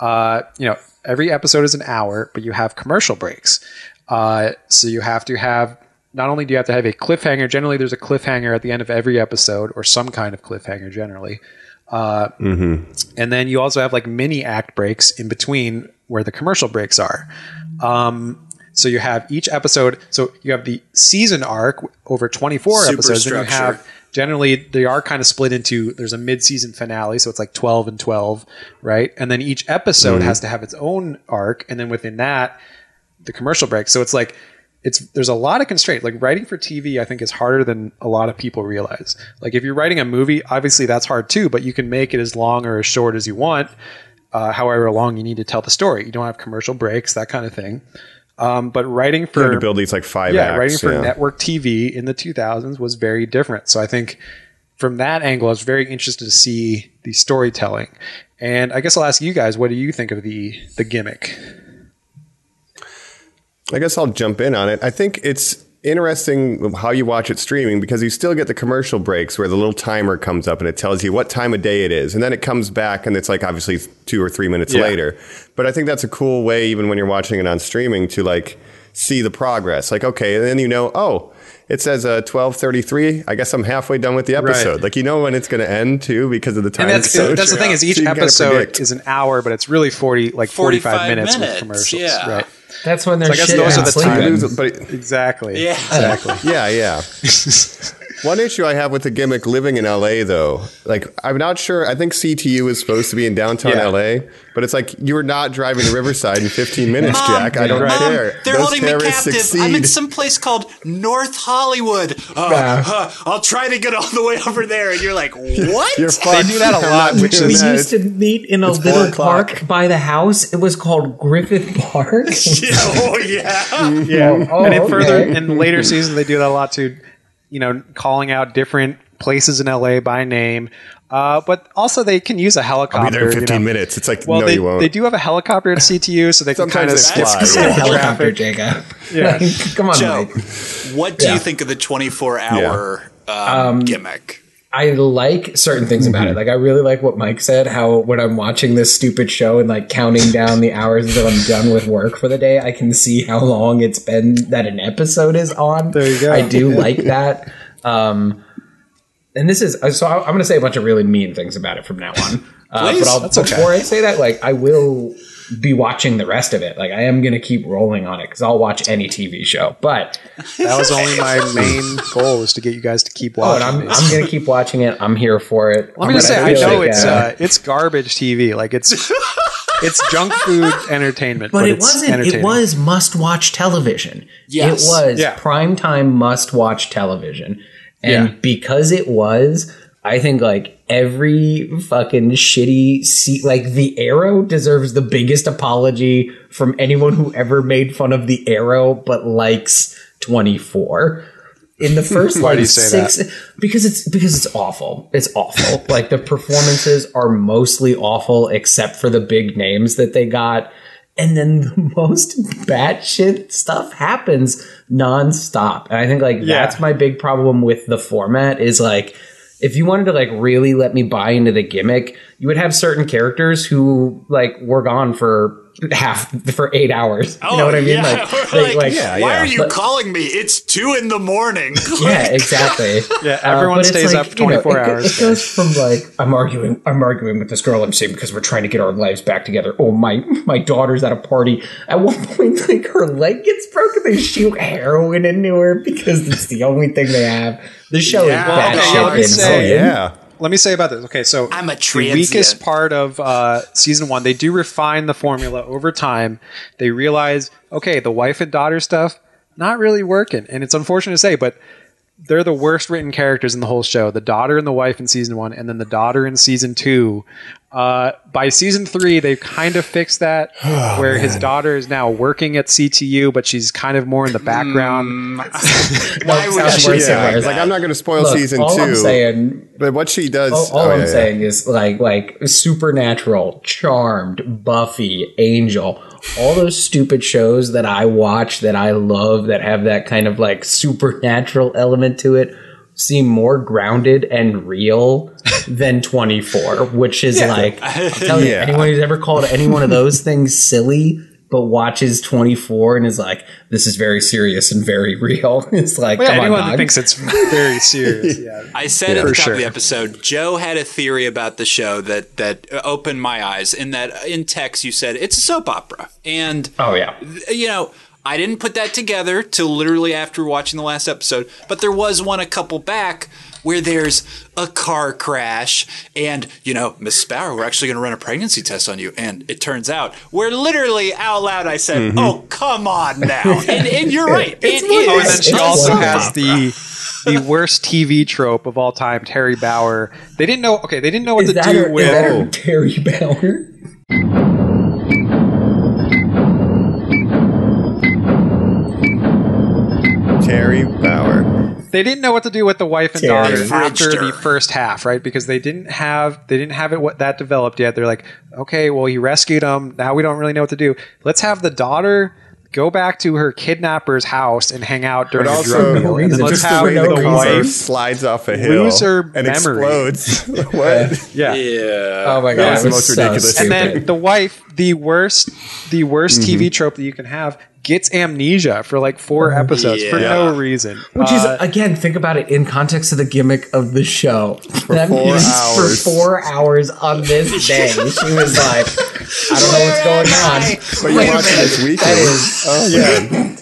uh, you know, every episode is an hour, but you have commercial breaks. Uh, so you have to have not only do you have to have a cliffhanger. Generally, there's a cliffhanger at the end of every episode, or some kind of cliffhanger. Generally, and then you also have like mini act breaks in between where the commercial breaks are. Um, so you have each episode. So you have the season arc over 24
Super
episodes. And you
structure.
have generally they are kind of split into there's a mid-season finale so it's like 12 and 12 right? And then each episode has to have its own arc and then within that the commercial break. So it's like it's there's a lot of constraint. Like writing for tv i think is harder than a lot of people realize. Like if you're writing a movie obviously that's hard too but you can make it as long or as short as you want uh, however long you need to tell the story. You don't have commercial breaks that kind of thing um, but writing
You
for
had to build these like five
yeah,
acts.
writing for
yeah.
network TV in the 2000s was very different. So I think from that angle, I was very interested to see the storytelling. And I guess I'll ask you guys, what do you think of the the gimmick?
I guess I'll jump in on it. I think it's interesting how you watch it streaming because you still get the commercial breaks where the little timer comes up and it tells you what time of day it is. And then it comes back and it's like obviously two or three minutes
Yeah.
later. But I think that's a cool way, even when you're watching it on streaming, to like see the progress. Like, okay, and then you know, oh, it says uh, 1233. I guess I'm halfway done with the episode.
Right.
Like, you know when it's going to end too because of the time.
And that's,
zone.
that's the thing is each
So
episode is an hour, but it's really 40, like 45,
45
minutes,
minutes,
with commercials.
yeah.
Right.
That's when they're
I guess
shit
those are the
sleeping.
times.
But it-
Exactly.
Yeah.
Exactly.
Yeah, yeah. One issue I have with the gimmick living in LA, though, like I'm not sure. I think CTU is supposed to be in downtown
Yeah.
LA, but it's like you are not driving to Riverside in 15 minutes,
Mom,
Jack. I don't
Mom,
care.
They're
Those
holding me
terrorists
captive.
succeed.
I'm in some place called North Hollywood. Uh, uh, I'll try to get all the way over there. And you're like, what?
You're
They do that a
I'm
lot, which
We
is-
that.
used to meet in a
It's
little park by the house. It was called Griffith Park.
yeah, oh, yeah.
Yeah.
Oh,
and in further
okay.
in later seasons they do that a lot too, you know, calling out different places in LA by name. Uh, but also they can use a helicopter.
I'll be there in
you
15
know.
minutes. It's like,
Well,
no,
they,
you won't.
they do have a helicopter at CTU, so they can kind
Sometimes
of
they
skip
fly,
the
yeah.
helicopter,
traffic.
Jacob.
Yeah.
Come on,
Joe,
Mike.
what do
Yeah.
you think of the 24 hour um, gimmick?
I like certain things about it. Like I really like what Mike said. How when I'm watching this stupid show and like counting down the hours until I'm done with work for the day, I can see how long it's been that an episode is on.
There you go.
I do like that. Um, and this is so. I- I'm going to say a bunch of really mean things about it from now on. Uh,
Please.
but I'll,
That's okay.
before I say that, like I will be watching the rest of it. Like I am going to keep rolling on it because I'll watch any TV show. But
That was only my main goal was to get you guys to keep
oh,
watching.
I'm. I'm going to keep watching it. I'm here for it.
Let me just say, I know
like,
it's
uh,
it's garbage TV. Like it's it's junk food entertainment, but,
but it wasn't. It was must-watch television.
Yes.
it was
Yeah.
primetime must-watch television, and
Yeah.
because it was, I think like every fucking shitty seat, like the Arrow deserves the biggest apology from anyone who ever made fun of the Arrow, but likes Twenty Four. In the first
Why
like
do you say
six, because it's because it's awful. It's awful. like the performances are mostly awful, except for the big names that they got and then the most batshit stuff happens nonstop. And I think like
Yeah.
that's my big problem with the format is like if you wanted to like really let me buy into the gimmick, you would have certain characters who like were gone for half for eight hours. you know what I mean?
Oh, Yeah.
Like,
We're
like, like-
yeah,
why
yeah.
are you
But-
calling me? It's two in the morning.
yeah, exactly.
Yeah,
Uh,
everyone
but it's
stays
like,
up
you know,
24
it
hours.
It goes from like I'm arguing, I'm arguing with this girl I'm seeing because we're trying to get our lives back together. Oh my, my daughter's at a party. At one point, like her leg gets broken. They shoot heroin into her because it's the only thing they have. The show
Yeah,
is
okay,
batshit
yeah, let me
say-
oh, yeah.
Let me say about this. Okay, so
I'm a
the weakest part of uh, season one. They do refine the formula over time. They realize, okay, the wife and daughter stuff not really working, and it's unfortunate to say, but they're the worst written characters in the whole show. The daughter and the wife in season one, and then the daughter in season two Uh, by season three, they've kind of fixed that,
Oh,
where his daughter is now working at CTU, but she's kind of more in the background.
Why would
worse
she
and
say
Yeah,
worse.
like I'm not going to spoil
Look,
season
all
2
I'm saying,
but what she does.
all, all
oh,
I'm
yeah, yeah.
saying is like like Supernatural, Charmed, Buffy, Angel, all those stupid shows that I watch that I love that have that kind of like supernatural element to it seem more grounded and real than 24, which is like I'll tell you
Yeah.
anyone who's ever called any one of those things silly but watches 24 and is like this is very serious and very real. It's like
Well, yeah,
come
anyone
dog.
that thinks it's very serious. Yeah.
I said at
For
the top
sure.
of the episode, Joe had a theory about the show that that opened my eyes. In that, in text, you said it's a soap opera, and
Oh yeah.
you know, I didn't put that together till literally after watching the last episode. But there was one a couple back where there's a car crash, and you know, Miss Sparrow, we're actually going to run a pregnancy test on you, and it turns out we're literally out loud. I said, "Oh, come on now," and, and you're right,
It's
it.
Oh, and then she
It's
also has the the worst TV trope of all time, Teri Bauer. They didn't know. Okay, they didn't know what
Is
to
that,
do
her, is
with.
that her Teri Bauer?
They didn't know what to do with the wife and
Teri
daughter after
Bridgester.
the first half, right? Because they didn't have they didn't have it what that developed yet. They're like, okay, well, he rescued them. Now we don't really know what to do. Let's have the daughter go back to her kidnapper's house and hang out during
But
a
also,
drug deal, and then let's
just the
have
way
the
the
wife.
slides off a hill
lose her
and
memory.
explodes. what?
Yeah.
yeah.
Oh my god,
That's
it
the most
so
ridiculous
stupid.
and then the wife, the worst, the worst mm-hmm. TV trope that you can have, gets amnesia for like four episodes for no reason.
Which
Uh,
is again, think about it in context of the gimmick of the show. that
four
means
hours.
for four hours on this day, she was like, "I don't know what's going on."
But you're watching
minute,
this weekend.
That is
oh, yeah.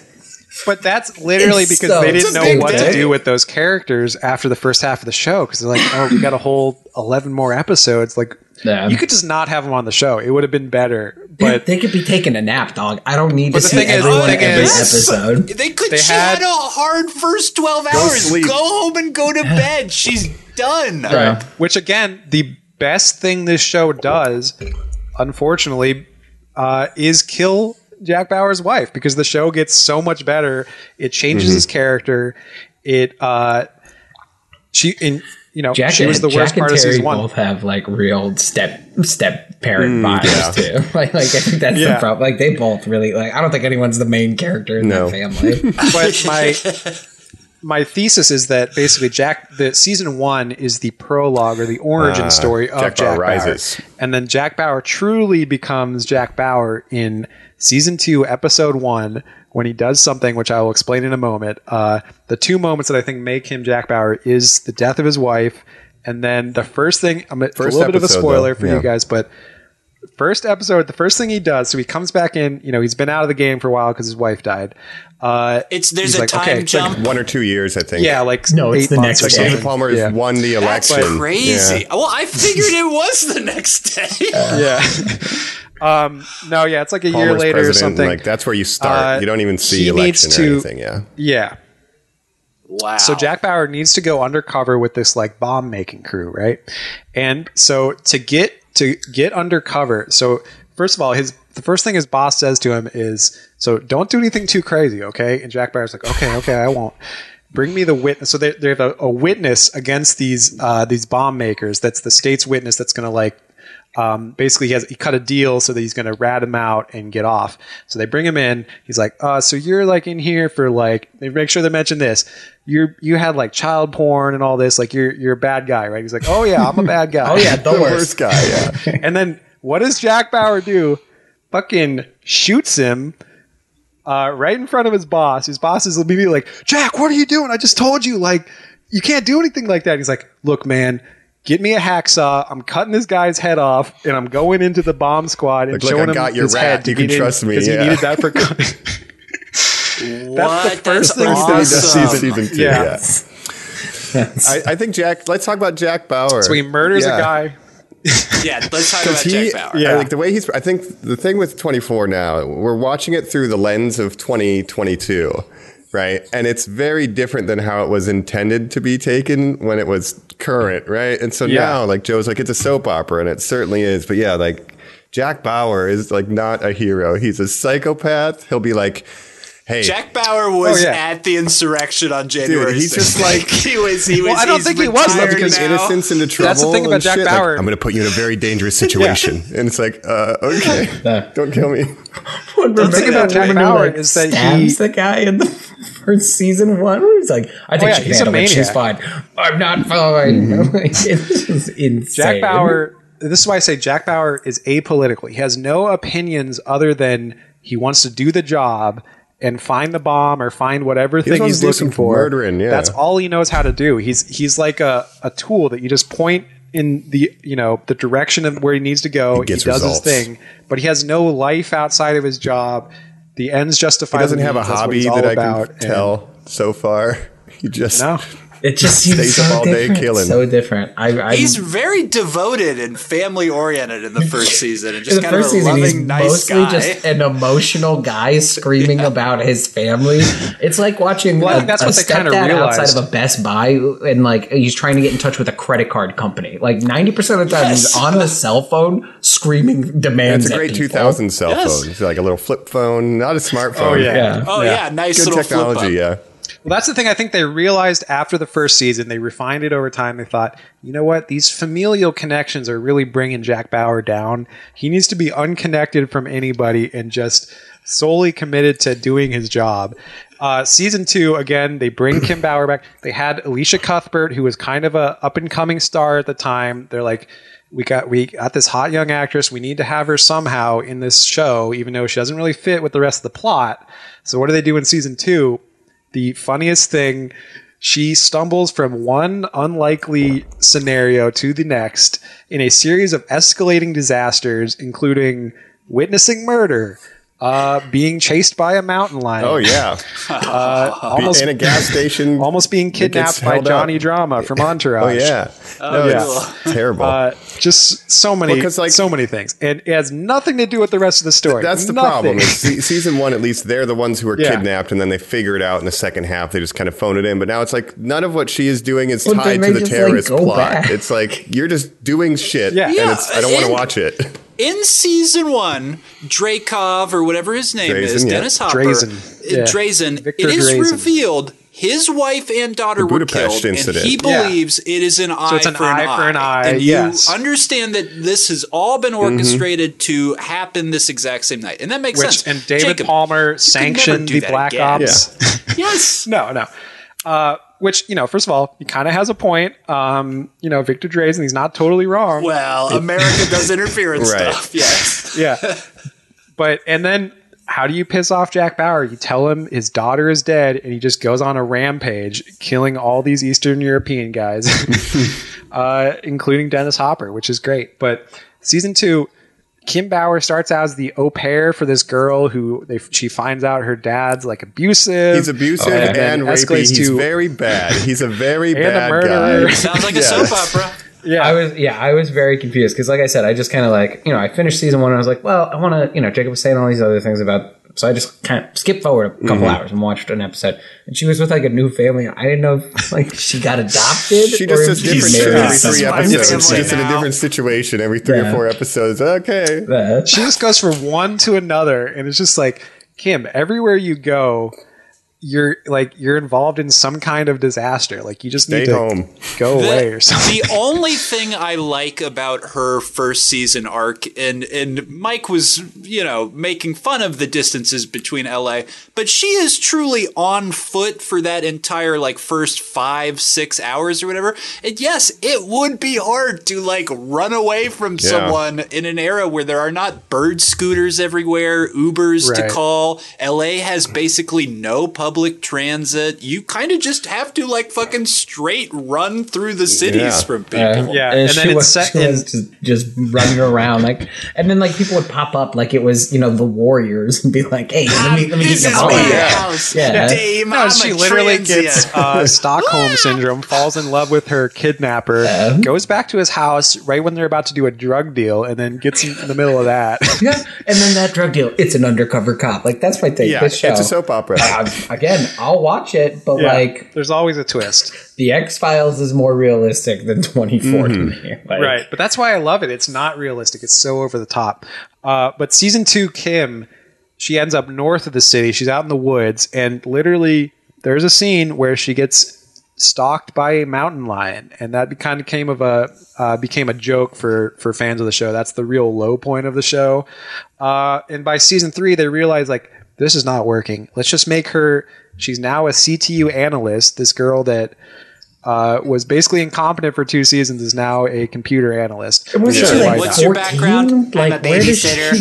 but that's literally
It's
because
so-
they didn't know
big
what to do with those characters after the first half of the show because they're like, oh, we got a whole eleven more episodes. Like,
Yeah.
you could just not have them on the show; it would have been better.
But
But
they could be taking a nap, dog. I don't need to
the
see
thing is-
everyone
the
every
is-
episode.
They could.
They
she
had-
had, a hard first twelve hours.
sleep.
Go home and go to bed. She's done.
Right.
which again, the best thing this show does, unfortunately, uh, is kill Jack Bauer's wife because the show gets so much better. It changes his character. It uh, she in you know
Jack
she was the
and,
worst
Jack
part
and
of
Teri
season one.
both have like real step step parent vibes
yeah.
too. Like, like I think that's
Yeah.
the problem. Like they both really like. I don't think anyone's the main character in
No.
that family.
but my my thesis is that basically Jack the season one is the prologue or the origin
Ah,
story of
Jack
Jack,
Bauer
Bauer,
rises.
and then Jack Bauer truly becomes Jack Bauer in season two, episode one, when he does something which I will explain in a moment. Uh, the two moments that I think make him Jack Bauer is the death of his wife, and then the first thing. I'm it's
First
a little bit of a spoiler
though,
for
yeah.
you guys, but first episode, the first thing he does, so he comes back in. You know, he's been out of the game for a while because his wife died. Uh,
It's there's a
like,
time
okay, it's like
jump.
One or two years, I think.
yeah, like
No, it's the next
or
day.
something.
David Palmer has
Yeah.
won the
That's
election.
crazy.
Yeah.
Well, I figured it was the next day.
Yeah. um, no, yeah, it's like a year later or something.
Like that's where you start.
Uh,
you don't even see
he needs
election or
to-
anything. Yeah.
yeah.
wow.
So Jack Bauer needs to go undercover with this like bomb making crew, right? And so to get to get undercover, so first of all, his the first thing his boss says to him is, "So don't do anything too crazy, okay?" And Jack Bauer's like, "Okay, okay, I won't." Bring me the witness. So they, they have a, a witness against these uh, these bomb makers. That's the state's witness. That's going to like um, basically he has he cut a deal so that he's going to rat him out and get off. So they bring him in. He's like, uh, so you're like in here for like they make sure they mention this. You're you had like child porn and all this. Like you're you're a bad guy, right? He's like, oh yeah, I'm a bad guy.
Oh yeah, the
The
worst.
worst guy. Yeah.
and then what does Jack Bauer do? Fucking shoots him. Uh, right in front of his boss. His boss is immediately like, Jack, what are you doing? I just told you, like, you can't do anything like that. He's like, look, man, get me a hacksaw. I'm cutting this guy's head off, and I'm going into the bomb squad and
Look, look,
showing
I
him
got your
his
rat.
head.
You can
get in,
trust me,
because
yeah.
he needed that for.
what?
That's the first thing
That's
he does
awesome.
this
season, season two.
Yeah.
Yeah. I, I think Jack. Let's talk about Jack Bauer.
so he murders
Yeah.
a guy.
Yeah, let's talk about
he,
Jack Bauer.
yeah,
Yeah.
like the way he's. I think the thing with 24 now, we're watching it through the lens of 2022, right? And it's very different than how it was intended to be taken when it was current, right? And so
Yeah.
now, like Joe's like, it's a soap opera, and it certainly is. But yeah, like Jack Bauer is like not a hero. He's a psychopath. He'll be like, hey,
Jack Bauer was
Oh, yeah.
at the insurrection on January.
Dude, he's
6th.
just like-
he was. He was.
Well, I don't think he was, though, because
now.
innocence into trouble.
That's the thing about Jack
shit. Like,
Bauer.
I'm going to put you in a very dangerous situation, and it's like, uh, okay, don't kill me.
The
thing about Jack Bauer is that
stabs
he-
the guy in the first season one. Where he's like, I think
yeah,
she can
he's a
handle it. She's fine. I'm not fine. it's just insane.
Jack Bauer. This is why I say Jack Bauer is apolitical. He has no opinions other than he wants to do the job and find the bomb or find whatever thing he's looking for.
murdering, yeah.
That's all he knows how to do. He's he's like a, a tool that you just point in the you know the direction of where he needs to go. He, does
results.
his thing, but he has no life outside of his job. The ends justify.
He doesn't have a
means. What
hobby that I
about.
can
And-
tell so far. He just
No,
It just seems
Stays
so
up all day
different.
killing.
So different. I, I
He's very devoted and family oriented in the first season, and just
in the
kind
first
of a
season,
loving,
he's
nice
mostly
guy.
just an emotional guy screaming about his family. It's like watching
Well, I
a,
think that's
a
what they kinda
stepdad
realized.
outside of a Best Buy, and like he's trying to get in touch with a credit card company. Like ninety percent of the time, he's on the cell phone screaming demands.
It's a great 2000 cell
Yes.
phone. It's like a little flip phone, not a smartphone.
Oh, yeah.
Oh, yeah.
oh yeah, nice
Good
little flip
technology, yeah.
Well, that's the thing I think they realized after the first season. They refined it over time. They thought, you know what? These familial connections are really bringing Jack Bauer down. He needs to be unconnected from anybody and just solely committed to doing his job. Uh, season two, again, they bring Kim Bauer back. They had Elisha Cuthbert, who was kind of a up and coming star at the time. They're like, we got we got this hot young actress. We need to have her somehow in this show, even though she doesn't really fit with the rest of the plot. So what do they do in season two? The funniest thing she stumbles from one unlikely scenario to the next in a series of escalating disasters including witnessing murder uh, being chased by a mountain lion
Oh, yeah.
uh, almost,
in a gas station.
almost being kidnapped by
held up.
Johnny Drama from Entourage.
Oh, yeah. no,
yeah.
it's terrible.
Uh, just so many,
Well, 'cause, like-
so many things, and it has nothing to do with the rest of the story.
That's the
Nothing.
problem. Se- season one, at least, they're the ones who are
Yeah.
kidnapped, and then they figure it out in the second half. They just kind of phone it in. But now it's like none of what she is doing is
Well,
tied to the
just, like,
terrorist plot.
back.
It's like you're just doing shit,
Yeah.
and
Yeah,
it's, I don't want to watch it.
In season one, Dracov or whatever his name is,
yeah.
Dennis Hopper,
Drazen,
uh,
yeah.
Drazen, it is
Drazen.
revealed his wife and daughter were
Budapest
killed,
incident.
and he
Yeah.
believes it is an eye
it's an
for
eye
an
for an eye,
And you
yes.
understand that this has all been orchestrated to happen this exact same night, and that makes
Which
sense.
and David
Jacob,
Palmer sanctioned the Black
again.
Ops.
yes,
No, no. Uh, which you know, first of all, he kind of has a point. Um, you know, Victor Drazen, he's not totally wrong.
well, America does interference
Right.
stuff. Yes,
yeah, but and then how do you piss off Jack Bauer? You tell him his daughter is dead, and he just goes on a rampage, killing all these Eastern European guys, uh, including Dennis Hopper, which is great. But season two. Kim Bauer starts out as the au pair for this girl who they, she finds out her dad's like abusive.
He's abusive oh,
and then
and rapey.
escalates
He's
to-
very bad. He's a very
And a
bad
murderer.
guy.
sounds like a soap opera.
yeah,
I was yeah, I was very confused because, like I said, I just kind of like you know I finished season one and I was like, well, I want to you know Jacob was saying all these other things about, so I just kind of skipped forward a couple mm-hmm. hours and watched an episode, and she was with like a new family. I didn't know if like she got adopted.
She
or
just
if
says different
she's
shit
married
every three episodes.
family
Just in a different situation every three
Yeah.
or four episodes. Okay.
She just goes from one to another and it's just like kim everywhere you go you're like you're involved in some kind of disaster like you just
Stay
need to
home.
go
The-
away or something
The only thing I like about her first season arc, and and Mike was, you know, making fun of the distances between LA, but she is truly on foot for that entire like first five, six hours or whatever. And yes, it would be hard to like run away from someone in an era where there are not bird scooters everywhere, Ubers to call. LA has basically no public transit. You kind of just have to like fucking straight run through the cities
Yeah.
from people.
Uh,
Yeah,
and,
and then it's
was,
set in-
just, just running around like, and then like people would pop up like it was you know the Warriors and be like, hey, let me let me
this
get
is
your
my
money.
yeah.
house.
Yeah.
Dame,
no
I'm
she
a
literally
transient.
gets uh, stockholm syndrome falls in love with her kidnapper
Yeah.
goes back to his house right when they're about to do a drug deal and then gets in the middle of that
Yeah, and then that drug deal, it's an undercover cop. Like that's my thing.
Yeah,
show,
it's a soap opera.
I, I again, I'll watch it, but
Yeah.
like
there's always a twist.
the X Files is more realistic than 24 to me. Like,
right but that's why i love it it's not realistic it's so over the top uh, but season two kim she ends up north of the city she's out in the woods and literally there's a scene where she gets stalked by a mountain lion and that kind of came of a uh, became a joke for for fans of the show that's the real low point of the show uh, and by season three they realize like this is not working. Let's just make her she's now a ctu analyst this girl that uh, was basically incompetent for two seasons is now a computer analyst.
Was
Yeah.
she like
What's your
14?
background? I'm
Like,
a babysitter.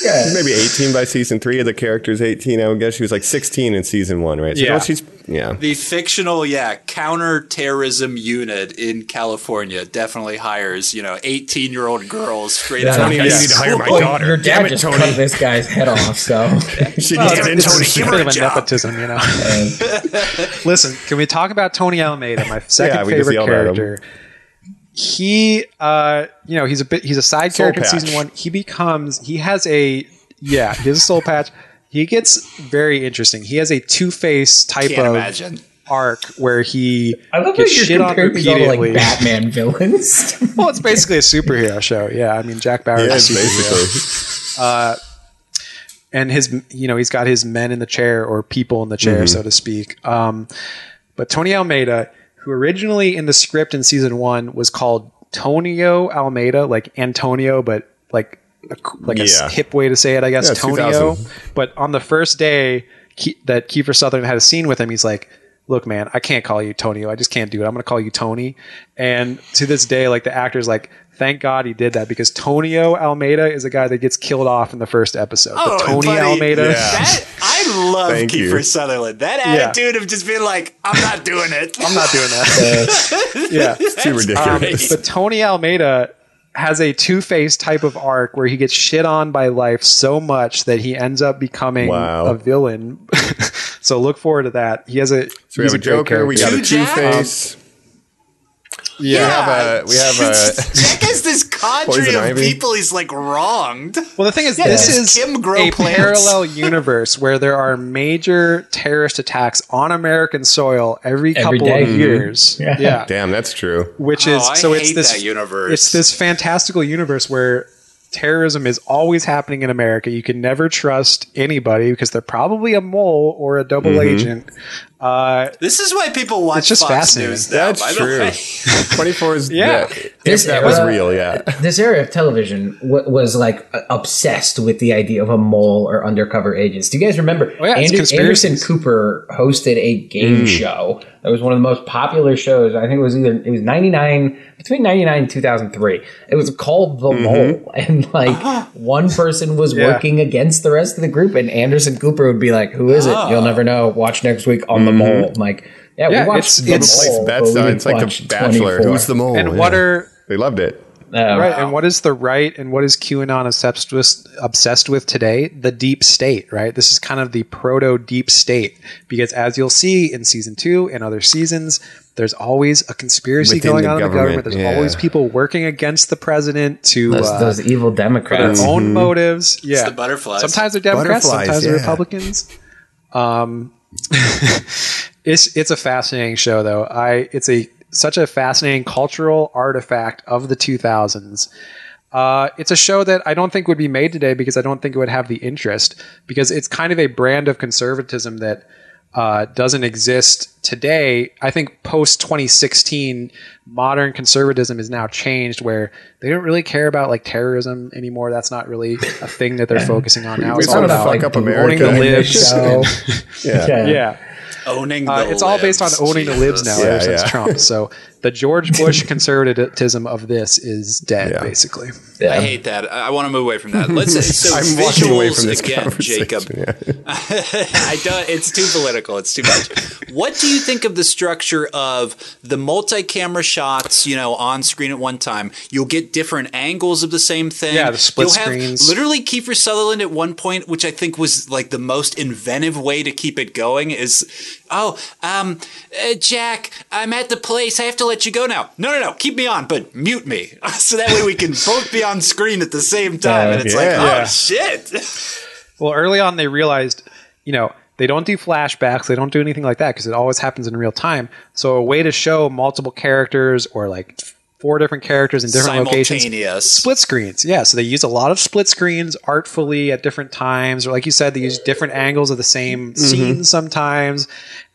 she- yeah.
Maybe 18 by season three. of The character's 18. I would guess she was like 16 in season one, right? So
Yeah.
she's yeah.
The fictional, yeah, counterterrorism unit in California definitely hires, you know, 18 year old girls straight
Yeah.
out of
Tony,
high
you
need to hire my
school.
Well,
daughter.
Your
Damn
dad
it,
just
Tony.
cut this guy's head off, so
She
Well,
needs
it's,
it.
it's,
Tony,
a bit of a
job.
nepotism, you know. Listen, can we talk about Tony Almeida, my second
Yeah,
favorite
yelled at him.
character? He, uh, you know, he's a bit. He's a side
Soul
character in season one. He becomes. He has a. Yeah, he has a soul patch. He gets very interesting. He has a two face type
Can't
of
imagine.
arc where he
I love how
gets
you're
shit on
comparing all
repeatedly.
like Batman villains.
well, it's basically a superhero show. Yeah, I mean Jack Bauer
Yeah,
is a superhero.
basically.
and his you know he's got his men in the chair or people in the chair
Mm-hmm.
so to speak um, but tony almeida who originally in the script in season one was called tonio almeida like antonio but like a, like a s-
Yeah.
hip way to say it i guess
Yeah,
tonio. but on the first day Ke- that kiefer sutherland had a scene with him he's like look man i can't call you tonio. I just can't do it. I'm going to call you tony. And to this day like the actor's like thank god he did that because tonio almeida is a guy that gets killed off in the first episode.
Oh,
but tony
buddy,
almeida.
Yeah.
That, I love
Thank
Kiefer
you.
Sutherland. That
Yeah.
attitude of just being like, I'm not doing it.
I'm not doing that. yeah.
It's too ridiculous.
great.
But Tony Almeida has a two faced type of arc where he gets shit on by life so much that he ends up becoming
Wow.
a villain. so look forward to that. He has a
So we
he's
have a
great
Joker. We got
character.
a
Two
Two
Jack?
Face.
yeah.
We have a. We have a.
Jack has this cadre
Poison
of
Ivy?
people he's like wronged.
Well, the thing is,
Yeah,
this is
Kim grow
a
plants?
parallel universe where there are major terrorist attacks on American soil every
Every
couple
day.
of years.
Yeah.
yeah.
Damn, that's true.
which
Oh,
is
I
so it's this
that universe.
It's this fantastical universe where terrorism is always happening in America. You can never trust anybody because they're probably a mole or a double
Mm-hmm.
agent. Uh,
This is why people watch
It's just
Fox
fascinating.
News now,
That's
by
true. 24 is.
Yeah.
Yeah.
This
If that was real, yeah.
this area of television w- was like uh, obsessed with the idea of a mole or undercover agents. Do you guys remember?
Oh, yeah, it's
Ander-
conspiracies.
Anderson Cooper hosted a game
Mm.
show that was one of the most popular shows. I think it was either it was ninety nine between ninety nine and two thousand three. It was called The
Mm-hmm.
Mole, and like one person was
Yeah.
working against the rest of the group, and Anderson Cooper would be like, "Who is it? You'll never know. Watch next week on The Mole." I'm like, yeah,
Yeah,
we watched
it's-
The
it's-
Mole.
That's
but we didn't
it's like
watch
the Bachelor.
24.
Who's the mole?
and
Yeah.
what are
They loved it.
Oh,
right? And what is the right and what is QAnon obsessed with? Obsessed with today? The deep state, right? This is kind of the proto deep state because, as you'll see in season two and other seasons, there's always a conspiracy
Within
going
the
on in the
government,
government. There's
yeah.
always people working against the president to
those,
uh,
those evil
for their
Democrats.
own motives. Yeah,
the butterflies.
Sometimes they're Democrats,
Butterflies,
sometimes they're. Republicans. Um, it's it's a fascinating show, though. I it's a such a fascinating cultural artifact of the 2000s. Uh, it's a show that I don't think would be made today because I don't think it would have the interest because it's kind of a brand of conservatism that uh, doesn't exist today. I think post 2016, modern conservatism is now changed where they don't really care about like terrorism anymore. That's not really a thing that they're focusing on now.
We
It's all
of
about
fuck up
owning
America.
the libs.
this show. Yeah.
Yeah.
Owning the
Uh, it's all based on
libs.
owning the libs now
Jesus.
ever
Yeah,
since
yeah.
Trump. So the George Bush conservatism of this is dead,
Yeah.
basically.
Yeah.
I hate that. I, I want to move away from that. Let's so
I'm
visuals
walking away from this
again. Jacob.
Yeah.
I don't. It's too political. It's too much. what do you think of the structure of the multi-camera shots? You know, on screen at one time, you'll get different angles of the same thing.
Yeah, the split
you'll have
screens.
Literally, Kiefer Sutherland at one point, which I think was like the most inventive way to keep it going, is oh, um, uh, Jack, I'm at the place. I have to let you go now. No, no, no, keep me on, but mute me, so that way we can both be on screen at the same time.
Yeah.
and it's
Yeah.
like, oh
Yeah.
shit.
Well, early on, they realized, you know, They don't do flashbacks. They don't do anything like that because it always happens in real time. So a way to show multiple characters or like four different characters in different locations
Simultaneous.
split screens yeah so they use a lot of split screens artfully at different times or like you said they use different angles of the same
Mm-hmm.
scene sometimes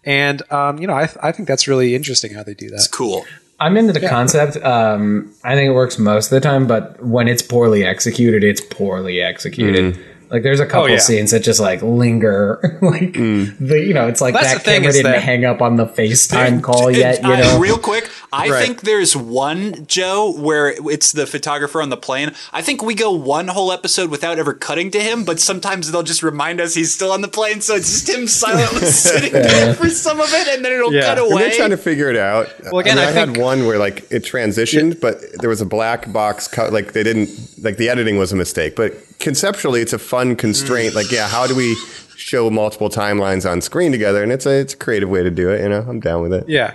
and um, you know I, I think that's really interesting how they do that
It's cool.
I'm into the concept. Um, I think it works most of the time, but when it's poorly executed, it's poorly executed. Like there's a oh, couple
Oh, yeah.
scenes that just like linger, like mm. the you know, it's like
That's
that
the thing
camera
is
didn't
that-
hang up on the FaceTime call yet. You
I-
know,
real quick, I
Right.
think there's one Joe where it's the photographer on the plane. I think we go one whole episode without ever cutting to him, but sometimes they'll just remind us he's still on the plane, so it's just him silently sitting there for some of it, and then it'll
Yeah.
cut
And
And
away.
they're trying to figure it out.
Well, again,
I, mean,
I
I
think-
had one where like it transitioned, but there was a black box cut. Like they didn't like the editing was a mistake. But conceptually, it's a fun constraint. like, yeah, how do we show multiple timelines on screen together? And it's a it's a creative way to do it. You know, I'm down with it.
Yeah.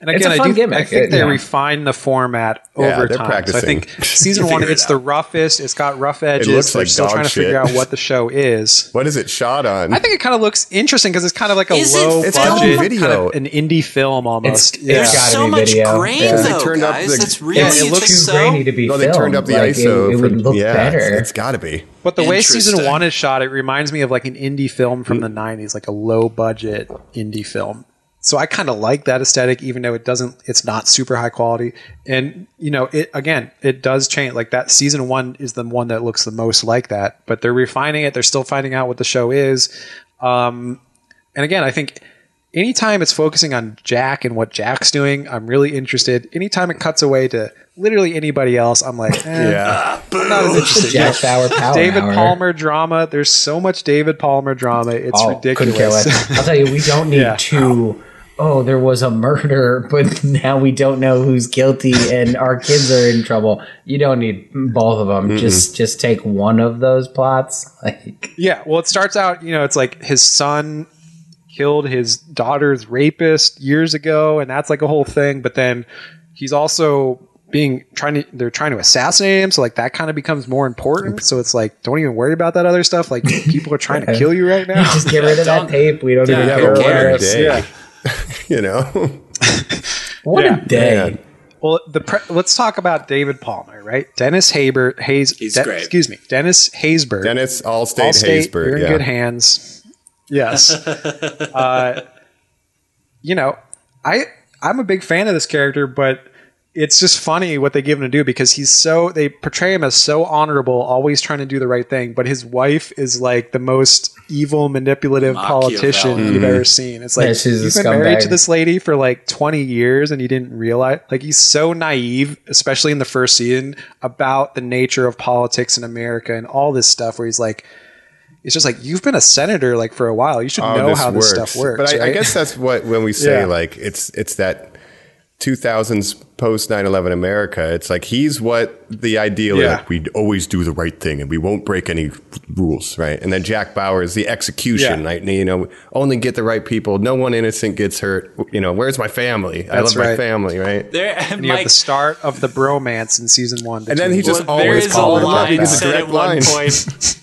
And
It's
again,
a
I
fun
do.
gimmick.
I think
It-
they
yeah.
refine the format
Yeah,
over
they're
time. So I think season one,
Figure it
it's the roughest. It's got rough edges.
It looks
They're
like
still
dog
trying to figure out what the show is.
What is it shot on?
I think it kind of looks interesting because it's kind of like a
Is
low
It's
budget,
home video.
kind of an indie film almost.
It's-
yeah.
it's
There's
gotta
so
be
much
video.
grain
Yeah.
They
though,
turned up
guys.
the-
That's really
it's
it looks
too
so?
grainy to be
no, they turned up the
like,
ISO.
It, it
for-
would look
yeah,
better.
It's, it's got to be.
But the way season one is shot, it reminds me of like an indie film from the '90s, like a low budget indie film. So I kind of like that aesthetic, even though it doesn't, it's not super high quality. And you know, it again, it does change. Like that season one is the one that looks the most like that, but they're refining it. They're still finding out what the show is. Um, and again, I think anytime it's focusing on Jack and what Jack's doing, I'm really interested. Anytime it cuts away to literally anybody else, I'm like, eh,
Yeah.
I'm not as interested.
Jack Bauer Power
David
Hour.
Palmer drama. There's so much David Palmer drama. It's
Oh, couldn't care
ridiculous.
less. I'll tell you, we don't need
Yeah.
two. Oh, there was a murder, but now we don't know who's guilty, and our kids are in trouble. You don't need both of them. Just just take one of those plots. Like
yeah. Well, it starts out. You know, it's like his son killed his daughter's rapist years ago, and that's like a whole thing. But then he's also being trying to they're trying to assassinate him so like that kind of becomes more important so it's like don't even worry about that other stuff like people are trying to kill you right now
just get rid of that tape. We don't even
Yeah,
care
who
it.
Day.
yeah
you know.
What
Yeah.
a day!
Well, the pre- let's talk about David Palmer, right? Dennis Haber, Hayes.
He's
De-
great.
Excuse me, Dennis Haysbert.
Dennis Allstate,
Allstate,
Haysbert.
you're in
yeah.
good hands. Yes. uh, you know, I I'm a big fan of this character, but it's just funny what they give him to do because he's so they portray him as so honorable, always trying to do the right thing, but his wife is like the most evil, manipulative politician
Machiavellian.
you've mm-hmm. ever seen. It's like
Yeah, she's
you've been married to this lady for like 20 years and you didn't realize like he's so naive especially in the first season about the nature of politics in america and all this stuff where he's like it's just like you've been a senator like for a while you should
Oh,
know how this stuff works
But I, I guess that's what when we say
Yeah.
like it's it's that 2000s post 9/11 America. It's like he's what the ideal
Yeah.
like we always do the right thing and we won't break any rules, right? And then Jack Bauer is the execution,
Yeah.
right? You know, only get the right people. No one innocent gets hurt. You know, where's my family? I
That's
love my family, right?
There,
and you have the start of the bromance in season one
And then he just
well,
always
is a
called him up.
line
He a
said
direct
at one
line.
point.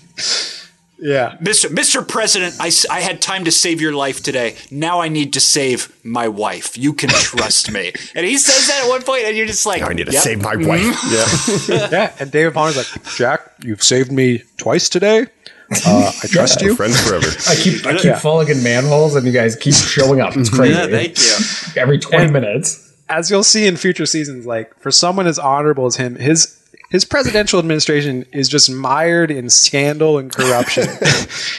Yeah
Mr. Mr. President, I had time to save your life today. Now I need to save my wife. You can trust me. And he says that at one point, and you're just like,
I need to
"Yep."
save my wife. Yeah.
yeah and david palmer's like jack you've saved me twice today uh, i trust you
Friends forever.
I keep I keep
Yeah.
falling in manholes, and you guys keep showing up. It's crazy.
Yeah, thank you.
Every twenty
And-
minutes.
as you'll see in future seasons, like for someone as honorable as him, his his presidential administration is just mired in scandal and corruption.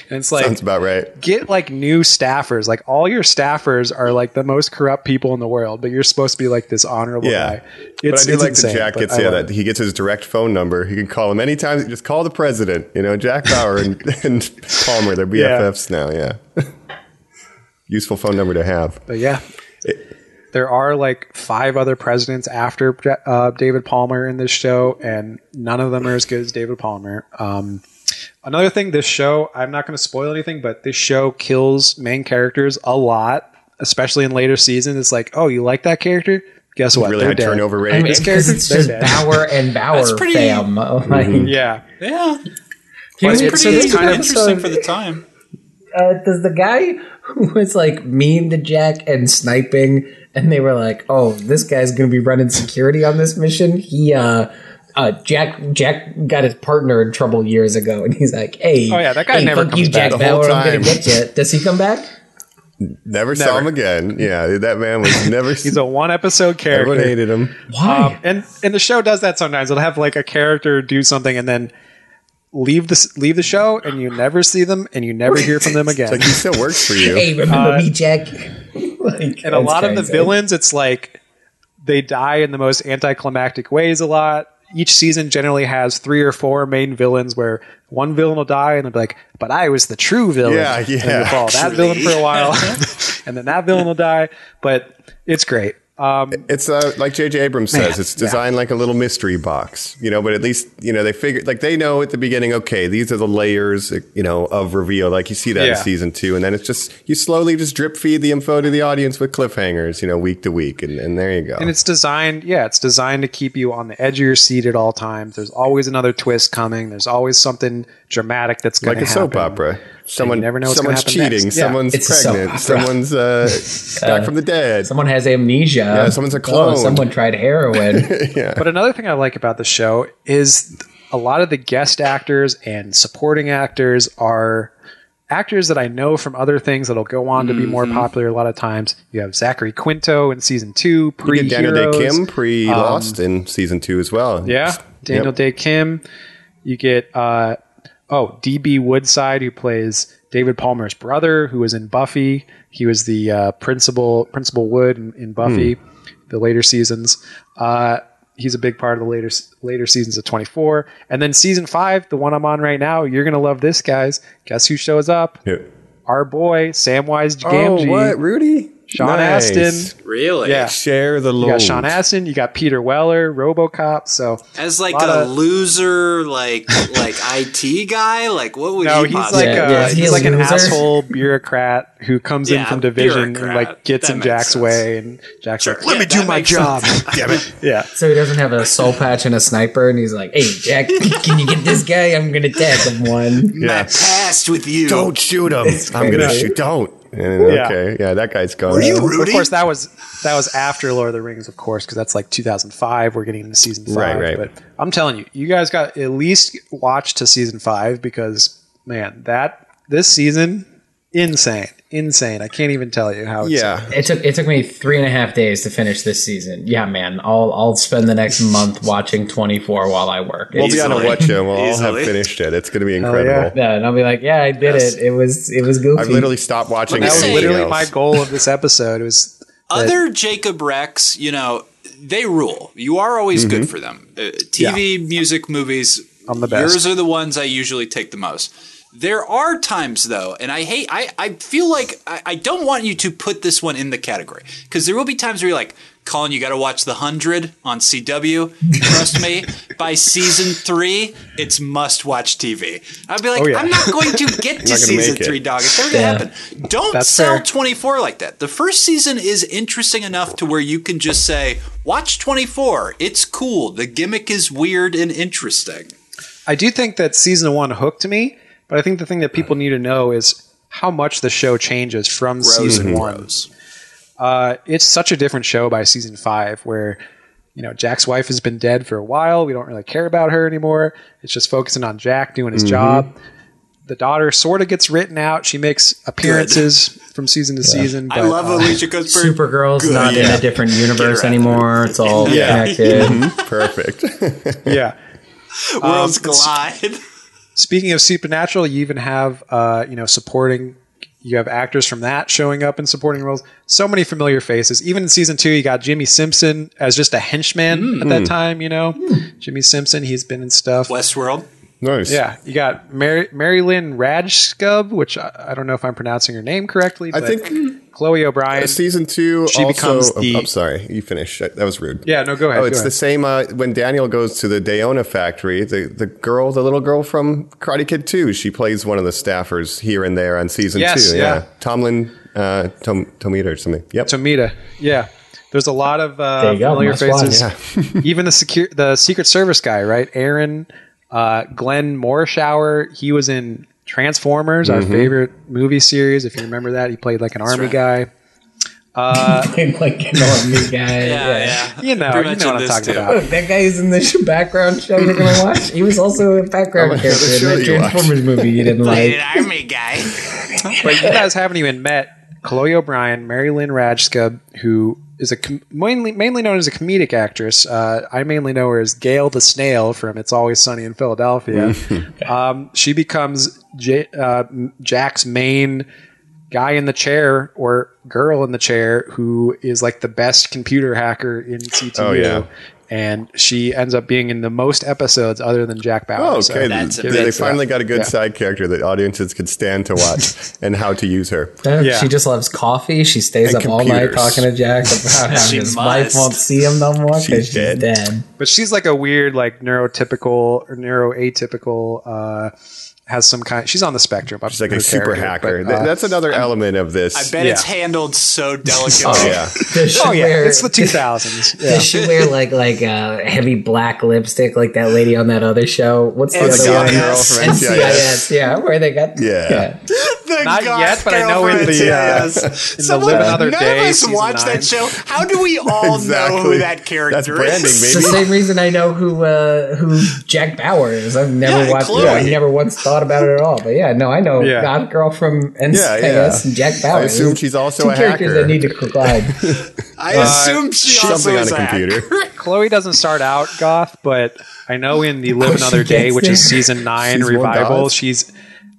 and it's like
Sounds about right.
get like new staffers. Like all your staffers are like the most corrupt people in the world, but you're supposed to be like this honorable
Yeah.
guy. It's,
but I do like
insane,
that Jack gets yeah that he gets his direct phone number. He can call him anytime. Just call the president. You know, Jack Bauer and, and Palmer. They're
Yeah.
BFFs now. Yeah, useful phone number to have.
But yeah, there are like five other presidents after uh, David Palmer in this show, and none of them are as good as David Palmer. Um, another thing, this show, I'm not going to spoil anything, but this show kills main characters a lot, especially in later seasons. It's like, oh, you like that character? Guess what?
Really
They're
high
dead.
turnover rate.
I mean, because it's just
dead.
Bauer and Bauer
That's pretty-
fam. Like,
Yeah.
Yeah.
Can
But
we-
it's
so
pretty
this
kind of-
episode-
the time.
Uh, does the guy who was like mean to Jack and sniping, and they were like, "Oh, this guy's gonna be running security on this mission." He, uh, uh, Jack, Jack got his partner in trouble years ago, and he's like, "Hey,
Oh, yeah, that guy
hey,
never
fuck
comes
you,
back
Jack
the whole
Bauer, I'm gonna
time.
get you." Does he come back?
Never, saw him again. Yeah, that man was never.
He's a one episode character.
everyone hated him.
Why?
Um, and and the show does that sometimes. It'll have like a character do something and then leave the leave the show, and you never see them, and you never hear from them again.
Like he still works for you.
hey, remember
uh,
me, Jack? like,
and a lot of the villains, it's like they die in the most anticlimactic ways. A lot. Each season generally has three or four main villains where one villain will die and they'll be like, but I was the true villain.
Yeah,
And
yeah,
you follow that villain for a while and then that villain will die. But it's great. Um,
It's uh, like J.J. Abrams says. it's designed like a little mystery box, you know. But at least you know they figure like they know at the beginning. Okay, these are the layers, you know, of reveal. Like you see that
Yeah.
in season two, and then it's just you slowly just drip feed the info to the audience with cliffhangers, you know, week to week, and, and there you go.
and it's designed, yeah, it's designed to keep you on the edge of your seat at all times. There's always another twist coming. There's always something dramatic that's going
like a soap opera. Someone,
never know what's
someone's cheating.
next.
Someone's
It's a soap
pregnant.
opera.
Someone's uh, back from the dead.
Someone has amnesia.
Yeah, someone's a
Oh,
clone.
someone tried heroin.
But another thing I like about the show is a lot of the guest actors and supporting actors are actors that I know from other things that'll go on to be more popular a lot of times. You have Zachary Quinto in season two, pre
Daniel Dae Kim pre Lost in season two as well.
Um, Yeah, Daniel
Yep.
Dae Kim. You get uh, oh DB Woodside who plays David Palmer's brother, who was in Buffy. He was the uh, principal Principal Wood in, in Buffy,
Hmm.
the later seasons. Uh, he's a big part of the later later seasons of 24. And then season five, the one I'm on right now. You're gonna love this, guys. Guess who shows up?
Yeah.
Our boy Samwise Gamgee.
Oh,
Gamgee.
what Rudy?
Sean
Nice.
Astin.
Really?
Yeah.
Share the
You
load.
got Sean Astin. You got Peter Weller, RoboCop. So
As like
Lot
a
of-
loser, like like IT guy, like what would
No,
he
he's like
Yeah,
a,
yeah, is he
he's
a
like an asshole bureaucrat who comes in from division and like gets
That
in Jack's
sense.
way, and Jack's
Sure.
like, "Let
Yeah,
me do my job."
Damn it.
yeah,
so he doesn't have a soul patch and a sniper, and he's like, "Hey, Jack, can you get this guy? I'm gonna tag him one."
I passed with you.
Don't shoot him. I'm gonna shoot. Don't. And,
Yeah.
Okay. Yeah, that guy's gone.
Were you
Of course, that was that was after Lord of the Rings, of course, because that's like 2005. We're getting into season five,
Right, right.
but I'm telling you, you guys got at least watch to season five because man, that this season, insane, insane. I can't even tell you how. Insane.
Yeah.
It took it took me three and a half days to finish this season. Yeah, man, I'll I'll spend the next month watching 24 while I work.
We'll be on a watch and we'll all have finished it. It's going to be
yeah.
incredible.
yeah, and I'll be like, "Yeah, I did
Yes.
it. It was it was goofy."
I've literally stopped watching
Let
that was
say-
anything
literally my goal of this episode. Was
Other Jacob Rex, you know, they rule. You are always
Mm-hmm.
good for them. Uh, TV, music, movies.
I'm the best.
Yours are the ones I usually take the most. There are times though, and I hate. I, I feel like I, I don't want you to put this one in the category because there will be times where you're like, Colin, you got to watch The Hundred on CW. Trust me, by season three, it's must-watch TV. I'd be like,
Oh, yeah.
I'm not going to get to season three, dog. It's never gonna happen. Don't
That's
sell
fair.
24 like that. The first season is interesting enough to where you can just say, watch 24. It's cool. The gimmick is weird and interesting.
I do think that season one hooked me, but I think the thing that people need to know is how much the show changes from season one.
Gross.
Uh, it's such a different show by season five, where you know Jack's wife has been dead for a while. We don't really care about her anymore. It's just focusing on Jack doing his job. The daughter sort of gets written out. She makes appearances from season to season. But,
I love
uh,
Elisha Cuthbert.
Supergirl's not in a different universe anymore. It's all
Yeah.
connected.
Perfect.
yeah.
Worlds
Um,
collide.
Speaking of Supernatural, you even have uh, you know supporting. You have actors from that showing up in supporting roles. So many familiar faces. Even in season two, you got Jimmy Simpson as just a henchman at that time. You know, Jimmy Simpson. He's been in stuff.
Westworld.
nice.
Yeah, you got Mary Mary Lynn Rajskub, which I, I don't know if I'm pronouncing her name correctly.
I think
Chloe O'Brien.
season two
She
also.
becomes
oh,
the-
I'm sorry. You finished. That that was rude.
yeah, no, go ahead.
Oh,
go
it's
ahead.
the same uh, when Daniel goes to the Dayona factory. The the girl, the little girl from Karate Kid 2, she plays one of the staffers here and there on season
Yes,
two.
yeah.
Tamlyn, uh, Tom, Tomita or something. Yep.
Tomita. Yeah. There's a lot of uh,
There go,
familiar
must watch.
faces. Even the secure, the Secret Service guy, right? Aaron, uh, Glenn Morshower. He was in Transformers,
Mm-hmm.
our favorite movie series. If you remember that, he played like an army guy.
Uh, played like an army guy.
Yeah, yeah.
You know,
Pretty
you know what I'm talking
too.
about.
Oh, that guy is in the background show you're gonna watch. He was also a background
Oh my
character
the
in
show
that
that watched.
Transformers movie you didn't like.
army guy.
But you guys haven't even met Chloe O'Brien, Mary Lynn Rajskub, who is a com- mainly mainly known as a comedic actress. Uh, I mainly know her as Gail the Snail from It's Always Sunny in Philadelphia. um, she becomes J- uh, Jack's main guy in the chair or girl in the chair who is like the best computer hacker in CTU.
Oh, yeah.
And she ends up being in the most episodes other than Jack Bauer.
Oh,
So
okay.
that's a
they, they finally got a good
Yeah.
side character that audiences could stand to watch and how to use her.
Yeah.
She just loves coffee. She stays
And
up all night talking to Jack about how
She
his wife won't see him no more because
She's
she's
dead.
dead.
but she's like a weird like neurotypical or neuroatypical uh has some kind she's on the spectrum
She's like a super hacker. Th- That's another element of this.
I bet it's handled so delicately.
Oh, yeah.
Does she
oh yeah
wear,
it's the 2000s yeah.
Does she wear like like uh, heavy black lipstick like that lady on that other show? What's the
NCIS.
other one?
Girl from NCIS.
NCIS. Yeah, where they got
Yeah.
The
Not
goth
yet, but I know in the, uh,
yes.
in the Live Another
none
Day
of us watch
nine.
that show. How do we all know who that character
That's branding,
is?
It's the same reason I know who uh, who Jack Bauer is. I've never
Yeah,
watched.
Chloe.
I've never once thought about it at all. But yeah, no, I know
Yeah.
God Girl from NCIS
Yeah, yeah.
and Jack Bauer.
I assume she's also
two
a
characters
hacker.
that need to collide.
I assume she also
Something on
is
a
a
computer.
chloe doesn't start out goth but i know in the live
Oh,
another day which is season 9 revival she's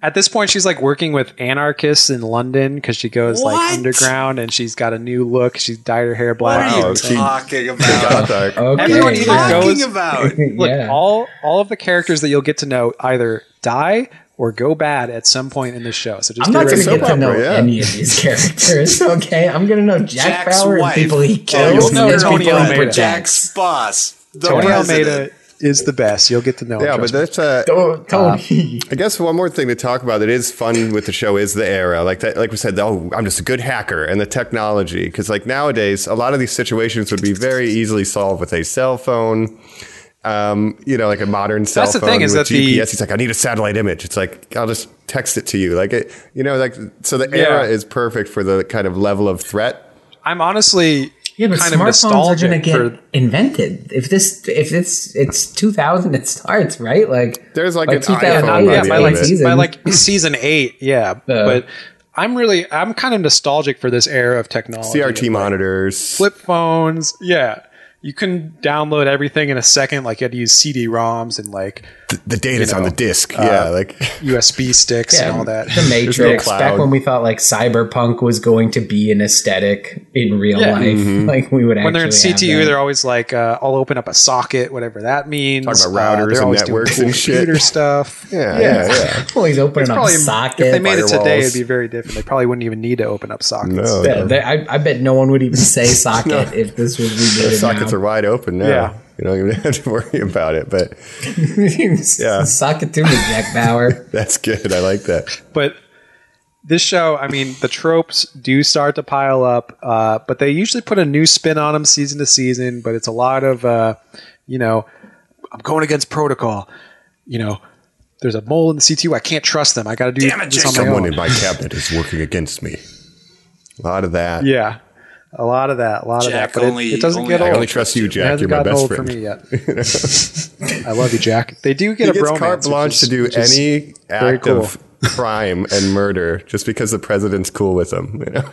at this point she's like working with anarchists in london because she goes
What?
like underground and she's got a new look she's dyed her hair black
What are you
she-
talking about?
Goth arc.
Okay,
Everyone either
yeah.
goes-
Talking about.
Look,
Yeah.
all all of the characters that you'll get to know either die or go bad at some point in the show. So just
I'm
get
not
ready
going to
soap
get
that.
to know
yeah.
any of these characters. Okay, I'm going to know Jack
Jack's
Bauer and
wife.
people he
Oh,
kills.
you'll
and
know
then
Tony
people he
Almeida.
protects.
Jack's boss. The
Tony
president.
Almeida is the best. You'll get to know. him,
Yeah, but
trust me.
that's uh,
Tony.
I guess one more thing to talk about that is fun with the show is the era. Like that, like we said, oh, I'm just a good hacker and the technology. Because like nowadays, a lot of these situations would be very easily solved with a cell phone. Um, you know, like a modern cell
That's the
phone
thing is
with
that
GPS.
the-
He's like, I need a satellite image. It's like I'll just text it to you. Like it, you know, like so the era
Yeah.
is perfect for the kind of level of threat.
I'm honestly
Yeah, but
kind of
smartphones are going to get
for
invented. If this, if it's, it's 2000, it starts right. Like
There's like
by
an iPhone by
yeah, by like
season.
by like season eight, yeah. but I'm really I'm kind of nostalgic for this era of technology.
CRT
like,
monitors.
flip phones, yeah. You can download everything in a second. Like you had to use CD-ROMs and like
the, the data's
you
on the disc. yeah,
uh,
like
USB sticks and all that.
The Matrix.
cloud.
back when we thought like cyberpunk was going to be an aesthetic in real
Yeah.
life, like we would
when they're in
actually have
CTU, they're always like, uh, "I'll open up a socket, whatever that means."
Talk about
Uh,
routers
they're
and
always doing
networks
cool
and shit.
computer stuff.
yeah, yeah, yeah.
always opening up
Probably
socket.
if they made it today, it'd be very different. They probably wouldn't even need to open up sockets.
No,
Yeah,
no.
I, I bet no one would even say socket if this was
The
rebooted.
sockets are wide open now.
Yeah.
You don't even have to worry about it, but
yeah. socket to me, Jack Bauer.
that's good. I like that.
But this show, I mean, the tropes do start to pile up, uh, but they usually put a new spin on them season to season. But it's a lot of, uh, you know, I'm going against protocol. You know, there's a mole in the CTU. I can't trust them. I got to do
Damn it,
this on my
Someone
own.
in my cabinet is working against me. A lot of that.
Yeah, a lot of that. A lot
Jack
of that. But it-
only-
it, doesn't
only-
get old.
I only trust you, Jack. You're my best
old
friend.
for me yet. I love you, Jack. They do get
He
a
gets
bromance.
carte blanche
which
to do any act
cool.
of crime and murder just because the president's cool with them. You know?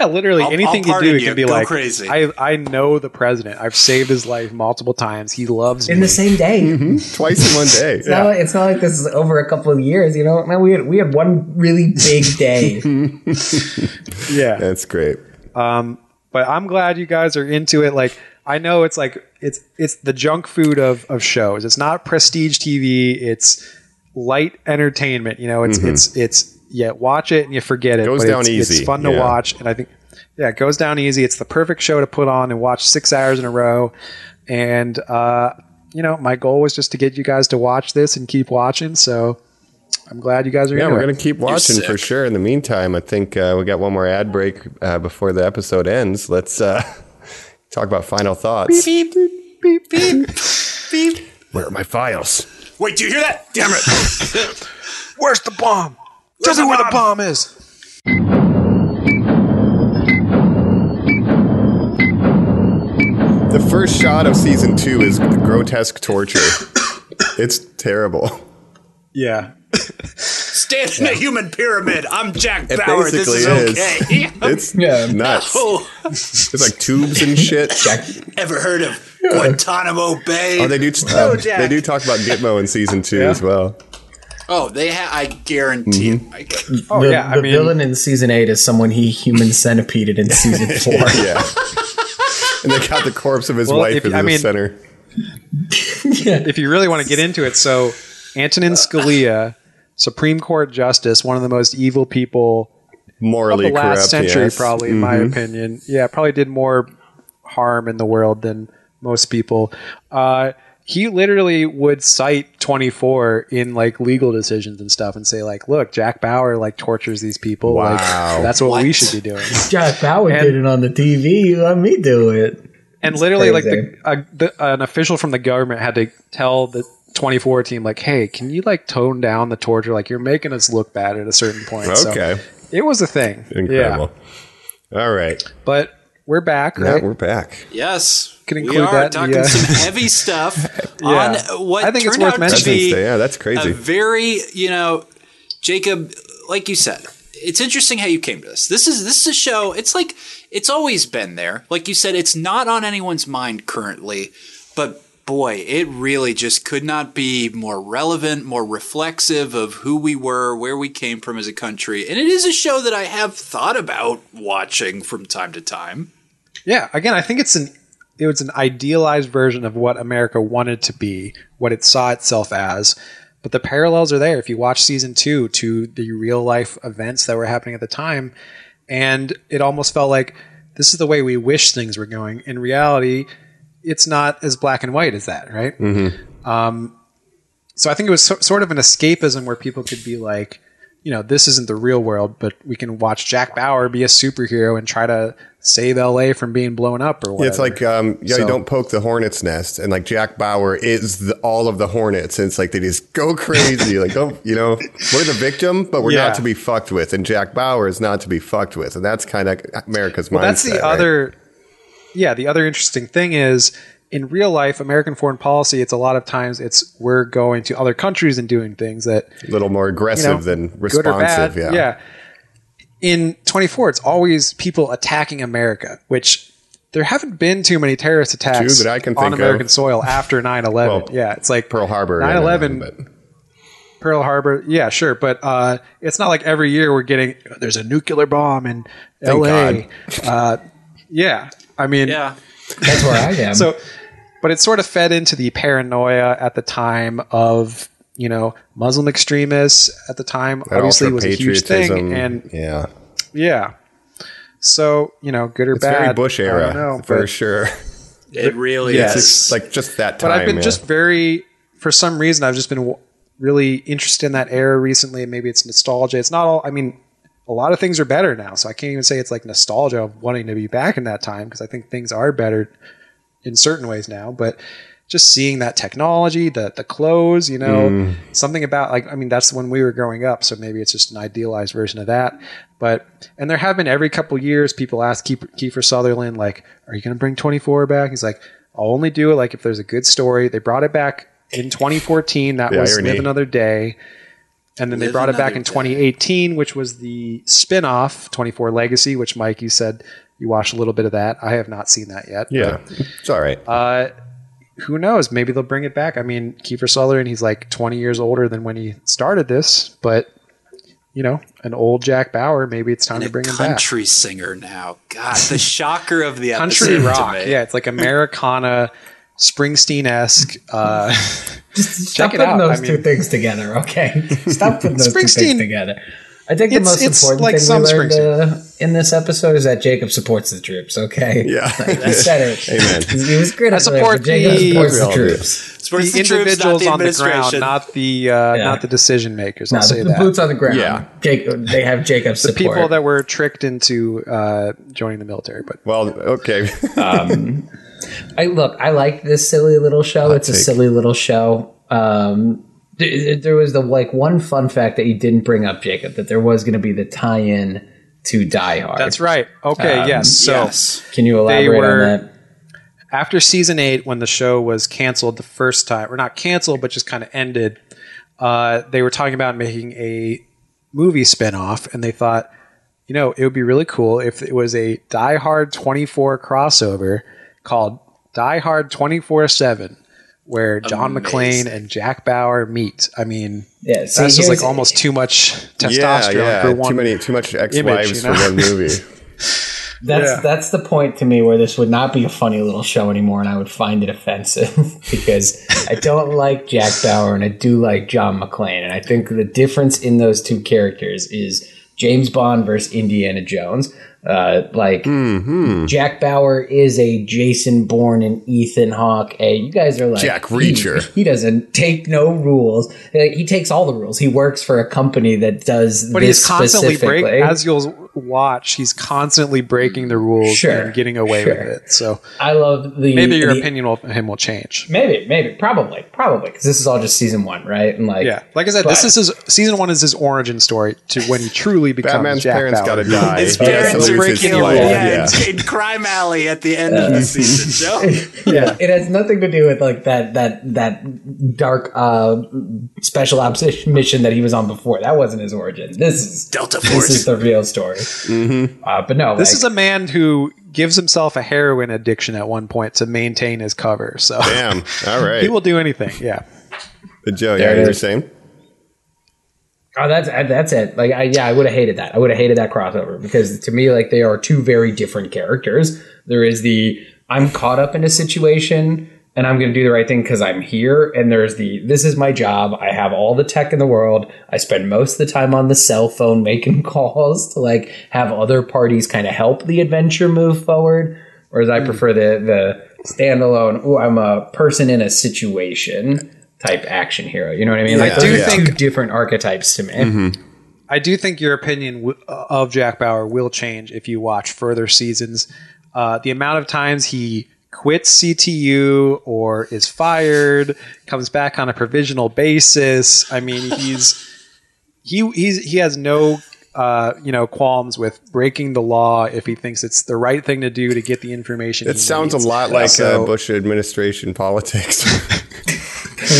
Yeah, literally
I'll-
anything
I'll
you
pardon
do, it
you.
can be
Go
like,
crazy.
I I know the president. I've saved his life multiple times. He loves me.
In
me.
the same day. Mm-hmm.
Twice in one day.
It's, not like, it's not like this is over a couple of years, you know. Man, we had we had one really big day.
yeah,
That's great.
But I'm glad you guys are into it. Like I know it's like it's it's the junk food of of shows. It's not prestige TV. It's light entertainment. You know, it's it's it's yeah. Watch it and you forget it.
Mm-hmm. Goes
but
down
it's,
easy,
It's fun to
yeah.
watch, and I think yeah, it goes down easy. It's the perfect show to put on and watch six hours in a row. And uh, you know, my goal was just to get you guys to watch this and keep watching. So I'm glad you guys are.
Here.
Yeah,
we're
it.
going to keep watching for sure. In the meantime, I think uh, we got one more ad break uh, before the episode ends. Let's uh, talk about final thoughts.
Beep, beep, beep, beep.
Where are my files?
Wait, do you hear that? Damn it.
Where's the bomb? Tell me where the bomb is.
The first shot of season two is grotesque torture. it's terrible.
Yeah.
Stand in a human pyramid. I'm Jack
It
Bauer. This is
is.
okay.
It's
Yeah.
nuts.
oh,
It's like tubes and shit. Jack.
ever heard of Guantanamo Bay?
Oh, they do.
Oh,
Uh, they do talk about Gitmo in season two as well.
Oh, they ha- I guarantee.
Mm-hmm.
it. I,
Oh
the,
yeah. I
the
mean,
villain in season eight is someone he human centipeded in season four.
Yeah. and they got the corpse of his
Well,
wife
if-
in
I
the
mean-
center.
if you really want to get into it, so Antonin Scalia, Supreme Court Justice, one of the most evil people of
Morally
the last
corrupt.
century,
yes.
probably in my opinion. Yeah, probably did more harm in the world than most people. Uh, he literally would cite 24 in like legal decisions and stuff and say like, look, Jack Bauer like tortures these people.
Wow.
Like that's what, we should be doing.
Jack Bauer
And-
did it on the TV. Let me do it.
And literally, like the,
crazy.
uh, the an official from the government had to tell the 24 team, like, "Hey, can you like tone down the torture? Like, you're making us look bad at a certain point." So
Okay.
it was a thing.
Incredible.
Yeah,
All right.
but we're back,
Yeah,
right?
we're back.
yes,
Can
we
include
are
that in
talking
the, uh,
some heavy stuff
Yeah.
on what
I think it's
turned
worth
out
mentioning.
to be
yeah, that's crazy.
a very you know jacob like you said it's interesting how you came to this this is this is a show it's like it's always been there like you said it's not on anyone's mind currently but boy it really just could not be more relevant more reflexive of who we were where we came from as a country and it is a show that i have thought about watching from time to time
Yeah, again, I think it's an it was an idealized version of what America wanted to be, what it saw itself as. But the parallels are there if you watch season two to the real life events that were happening at the time, and it almost felt like this is the way we wish things were going. In reality, it's not as black and white as that, right? Um, so I think it was so, sort of an escapism where people could be like, you know, this isn't the real world, but we can watch Jack Bauer be a superhero and try to save LA from being blown up or
Yeah, it's like um, yeah, you don't poke the hornet's nest, and like Jack Bauer is the, all of the hornets, and it's like they just go crazy. like, oh, you know, we're the victim, but we're
Yeah.
not to be fucked with, and Jack Bauer is not to be fucked with, and that's kind of America's mindset.
That's the
right?
other. Yeah, the other interesting thing is in real life, American foreign policy. It's a lot of times it's we're going to other countries and doing things that
a little more
you
aggressive
know,
than
good or bad.
responsive. Yeah.
yeah. In 24, it's always people attacking America, which there haven't been too many terrorist attacks
Two that I can
on
think of.
American soil after 9/11.
Well,
yeah, it's like
Pearl Harbor,
9/11 Pearl Harbor, yeah, sure, but uh, it's not like every year we're getting there's a nuclear bomb in
Thank
L.A. Uh, yeah, I mean,
yeah
That's where I am.
so, but it sort of fed into the paranoia at the time of you know Muslim extremists at the time.
that
obviously,
ultra
was a huge thing, and
yeah,
yeah. So you know, good or
it's
bad,
very Bush
I
era
don't know,
for
but-
sure.
it really
Yes.
is
It's like just that time.
but I've been
yeah.
just very, for some reason, I've just been w- really interested in that era recently. Maybe it's nostalgia. It's not all. I mean, a lot of things are better now, so I can't even say it's like nostalgia of wanting to be back in that time because I think things are better in certain ways now. But just seeing that technology, the the clothes, you know,
Mm.
something about like I mean that's when we were growing up, so maybe it's just an idealized version of that. But and there have been every couple years people ask Kiefer, Sutherland like, "Are you going to bring 24 back?" He's like, "I'll only do it like if there's a good story." They brought it back in 2014. That
The
was
irony.
Live Another Day. And then they brought it back
Another
in
Day.
2018, which was the spin-off 24 Legacy, which Mike you said you watched a little bit of that. I have not seen that yet.
yeah, it's all right.
Uh, who knows? Maybe they'll bring it back. I mean, Kiefer Sutherland, he's like 20 years older than when he started this, but you know, an old Jack Bauer, maybe it's time
and
to bring him back.
country singer now god the shocker of the
Country
episode to
rock.
me.
Yeah, it's like Americana, Springsteen esque. Uh,
Just
check
stop
it
putting
out.
those
I
two things together, okay? Stop putting those two things together. I think the
It's-
most
it's
important
like
thing
some
we learned uh, in this episode is that Jacob supports the troops. Okay,
Yeah.
he said it.
Amen.
He was critical.
I support
but Jacob
the-
supports the
We all do.
troops.
Supports
the,
the, troops, not
individuals
the
on the ground,
administration.
not the uh,
Yeah.
not the decision makers. I'll
No,
say
the, the
that.
boots on the ground.
Yeah.
Jacob, they have Jacob's
the
support.
people that were tricked into uh, joining the military, but
well, okay.
I look, I like this silly little show. it's a silly little show. Um, There, there was the like one fun fact that you didn't bring up, Jacob, that there was going to be the tie-in to Die Hard.
That's right. Okay,
Um,
yes. So
yes.
Can you elaborate
were-
on that?
after season eight, when the show was canceled the first time, or not canceled, but just kind of ended, uh, they were talking about making a movie spinoff, and they thought, you know, it would be really cool if it was a Die Hard 24 crossover called Die Hard 24 7, where John
Amazing.
McClane and Jack Bauer meet. I mean,
Yeah, see,
that's just like almost too much
Yeah,
testosterone
yeah.
for one.
Too many, too much ex-wives
you know?
for one movie.
That's
Yeah.
that's the point to me where this would not be a funny little show anymore, and I would find it offensive because I don't like Jack Bauer and I do like John McClane, and I think the difference in those two characters is James Bond versus Indiana Jones. Uh, like Jack Bauer is a Jason Bourne and Ethan Hawke. A you guys are like
Jack Reacher.
He, doesn't take no rules. He takes all the rules. He works for a company that does.
But
this
he's constantly break as you'll watch. He's constantly breaking the rules
Sure,
and getting away
sure.
with it. So
I love the
maybe your
the-
opinion of him will change.
Maybe, maybe, probably, probably, because this is all just season one, right? And like,
Yeah, like I said, this is his season one is his origin story to when he truly becomes
Batman's
Jack
parents got to die.
His
He
parents
lose
breaking
his
the
life.
Yeah,
Yeah.
in, in Crime Alley at the end of the season. Joe.
yeah, it has nothing to do with like that that that dark uh special ops mission that he was on before. That wasn't his origin. This is
Delta Force.
This is the real story. Mm-hmm. Uh, but no,
This
like,
is a man who gives himself a heroin addiction at one point to maintain his cover. So
Damn. All right.
he will do anything. Yeah.
But Joe,
There
yeah, you were
is.
saying?
Oh, that's that's it. Like, I, yeah, I would have hated that. I would have hated that crossover because to me, like, they are two very different characters. There is the I'm caught up in a situation and I'm going to do the right thing because I'm here, and there's the this is my job. I have all the tech in the world. I spend most of the time on the cell phone making calls to like have other parties kind of help the adventure move forward. Whereas I hmm. prefer the the standalone. Oh, I'm a person in a situation type action hero. You know what I mean? Like
I do
are
think-
two different archetypes to me. Mm-hmm.
I do think your opinion w- uh, of Jack Bauer will change if you watch further seasons. Uh, the amount of times he quits CTU or is fired, comes back on a provisional basis. I mean, he's he he's he has no uh, you know qualms with breaking the law if he thinks it's the right thing to do to get the information.
It
he
sounds a lot like
So-
uh, Bush administration politics.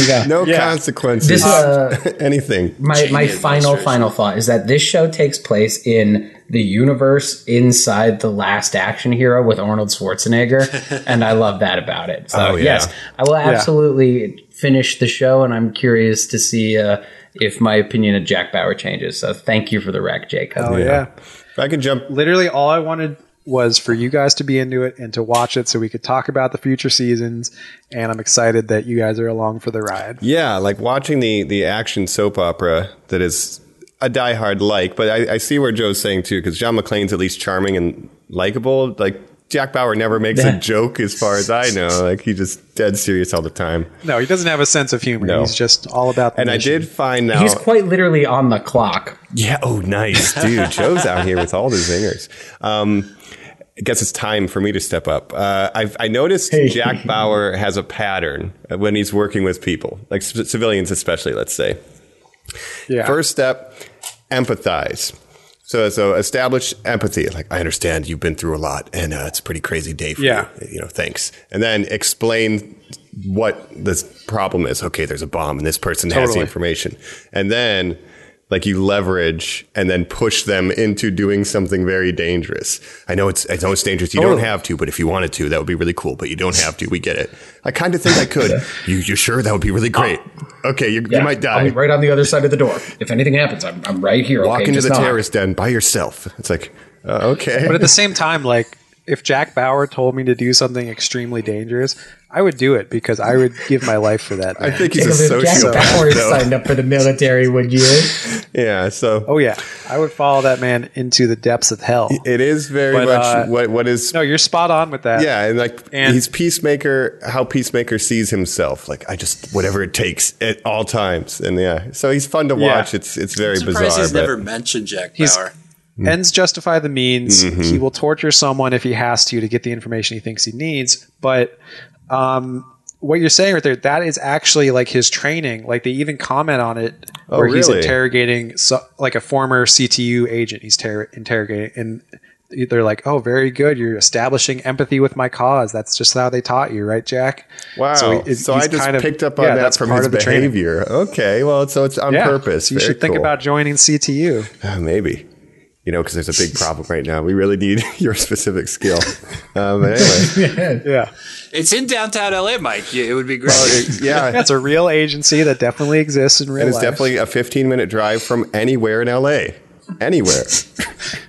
There go.
no
Yeah.
consequences.
This, uh,
Anything.
my my final final thought is that this show takes place in the universe inside the Last Action Hero with Arnold Schwarzenegger, and I love that about it. So
Oh, yeah.
yes, I will absolutely finish the show, and I'm curious to see uh, if my opinion of Jack Bauer changes. So thank you for the rec, Jacob.
Oh yeah.
If I can jump
literally all I wanted was for you guys to be into it and to watch it so we could talk about the future seasons. And I'm excited that you guys are along for the ride.
Yeah, like watching the the action soap opera that is a diehard like, but I, I see where Joe's saying too, because John McClane's at least charming and likable. Like Jack Bauer never makes a joke, as far as I know. Like he's just dead serious all the time.
No, he doesn't have a sense of humor.
No.
He's just all about the
And I did find now,
He's quite literally on the clock.
yeah, oh nice, dude. Joe's out here with all the zingers. Um, I guess it's time for me to step up. Uh, I've, I noticed Jack Bauer has a pattern when he's working with people, like c- civilians, especially. Let's say.
Yeah.
First step, empathize. So, so establish empathy. Like, I understand you've been through a lot, and uh, it's a pretty crazy day for
Yeah.
you. You know, thanks. And then explain what this problem is. Okay, there's a bomb, and this person has the information. And then, like, you leverage and then push them into doing something very dangerous. I know it's I know it's dangerous. You don't have to, but if you wanted to, that would be really cool. But you don't have to. We get it. I kind of think I could. you you sure that would be really great? Okay, you, you might
I'll
die.
be right on the other side of the door. If anything happens, I'm, I'm right here.
Walk
okay,
into the
knock.
terrorist den by yourself. It's like, uh, okay.
But at the same time, like if Jack Bauer told me to do something extremely dangerous, I would do it because I would give my life for that.
I think he's a
Jacob, if Jack Bauer
sociopath. though.
signed up for the military, would you?
Yeah, so
oh yeah, I would follow that man into the depths of hell.
it is very
But,
much
uh,
what what is.
No, you're spot on with that.
yeah, and like
And-
he's peacemaker. How peacemaker sees himself, like I just whatever it takes at all times, and yeah, so he's fun to
Yeah.
watch. It's it's very
I'm
bizarre.
he's
but
never mentioned Jack
He's-
Bauer.
Ends justify the means.
Mm-hmm.
He will torture someone if he has to to get the information he thinks he needs. But um, what you're saying right there, that is actually like his training. Like they even comment on it
Oh,
where he's
really?
interrogating so, like a former CTU agent. He's ter- interrogating, and they're like, "Oh, very good. You're establishing empathy with my cause. That's just how they taught you, right, Jack?"
Wow. So,
he- it-
I just
kind of-
picked up on
yeah,
that from his
of the training.
behavior. Okay. Well, so it's on
Yeah.
purpose.
So you
Very
should think about joining CTU.
Uh, maybe. You know, because there's a big problem right now. We really need your specific skill. Um, but anyway,
Yeah,
It's in downtown LA, Mike. It would be great.
it- yeah,
that's a real agency that definitely exists in real
and it's
life.
definitely a 15 minute drive from anywhere in LA. Anywhere.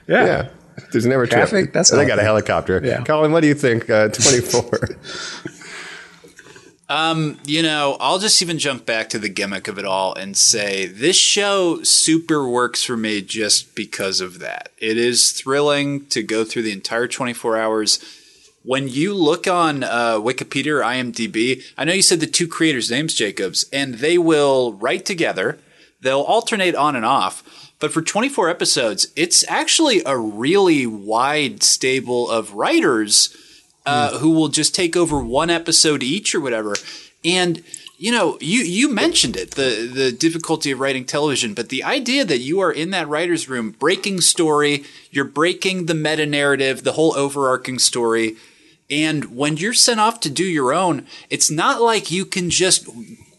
yeah.
yeah. There's never a trip.
Traffic, that's
And they got a helicopter.
Yeah.
Colin, what do you think? Uh, 24.
You know, I'll just even jump back to the gimmick of it all and say this show super works for me just because of that. It is thrilling to go through the entire 24 hours. When you look on uh, Wikipedia or IMDb, I know you said the two creators' names, Jacobs, and they will write together. They'll alternate on and off. But for 24 episodes, it's actually a really wide stable of writers uh, who will just take over one episode each or whatever. And you know, you you mentioned it the the difficulty of writing television, but the idea that you are in that writers' room breaking story, you're breaking the meta narrative, the whole overarching story. And when you're sent off to do your own, it's not like you can just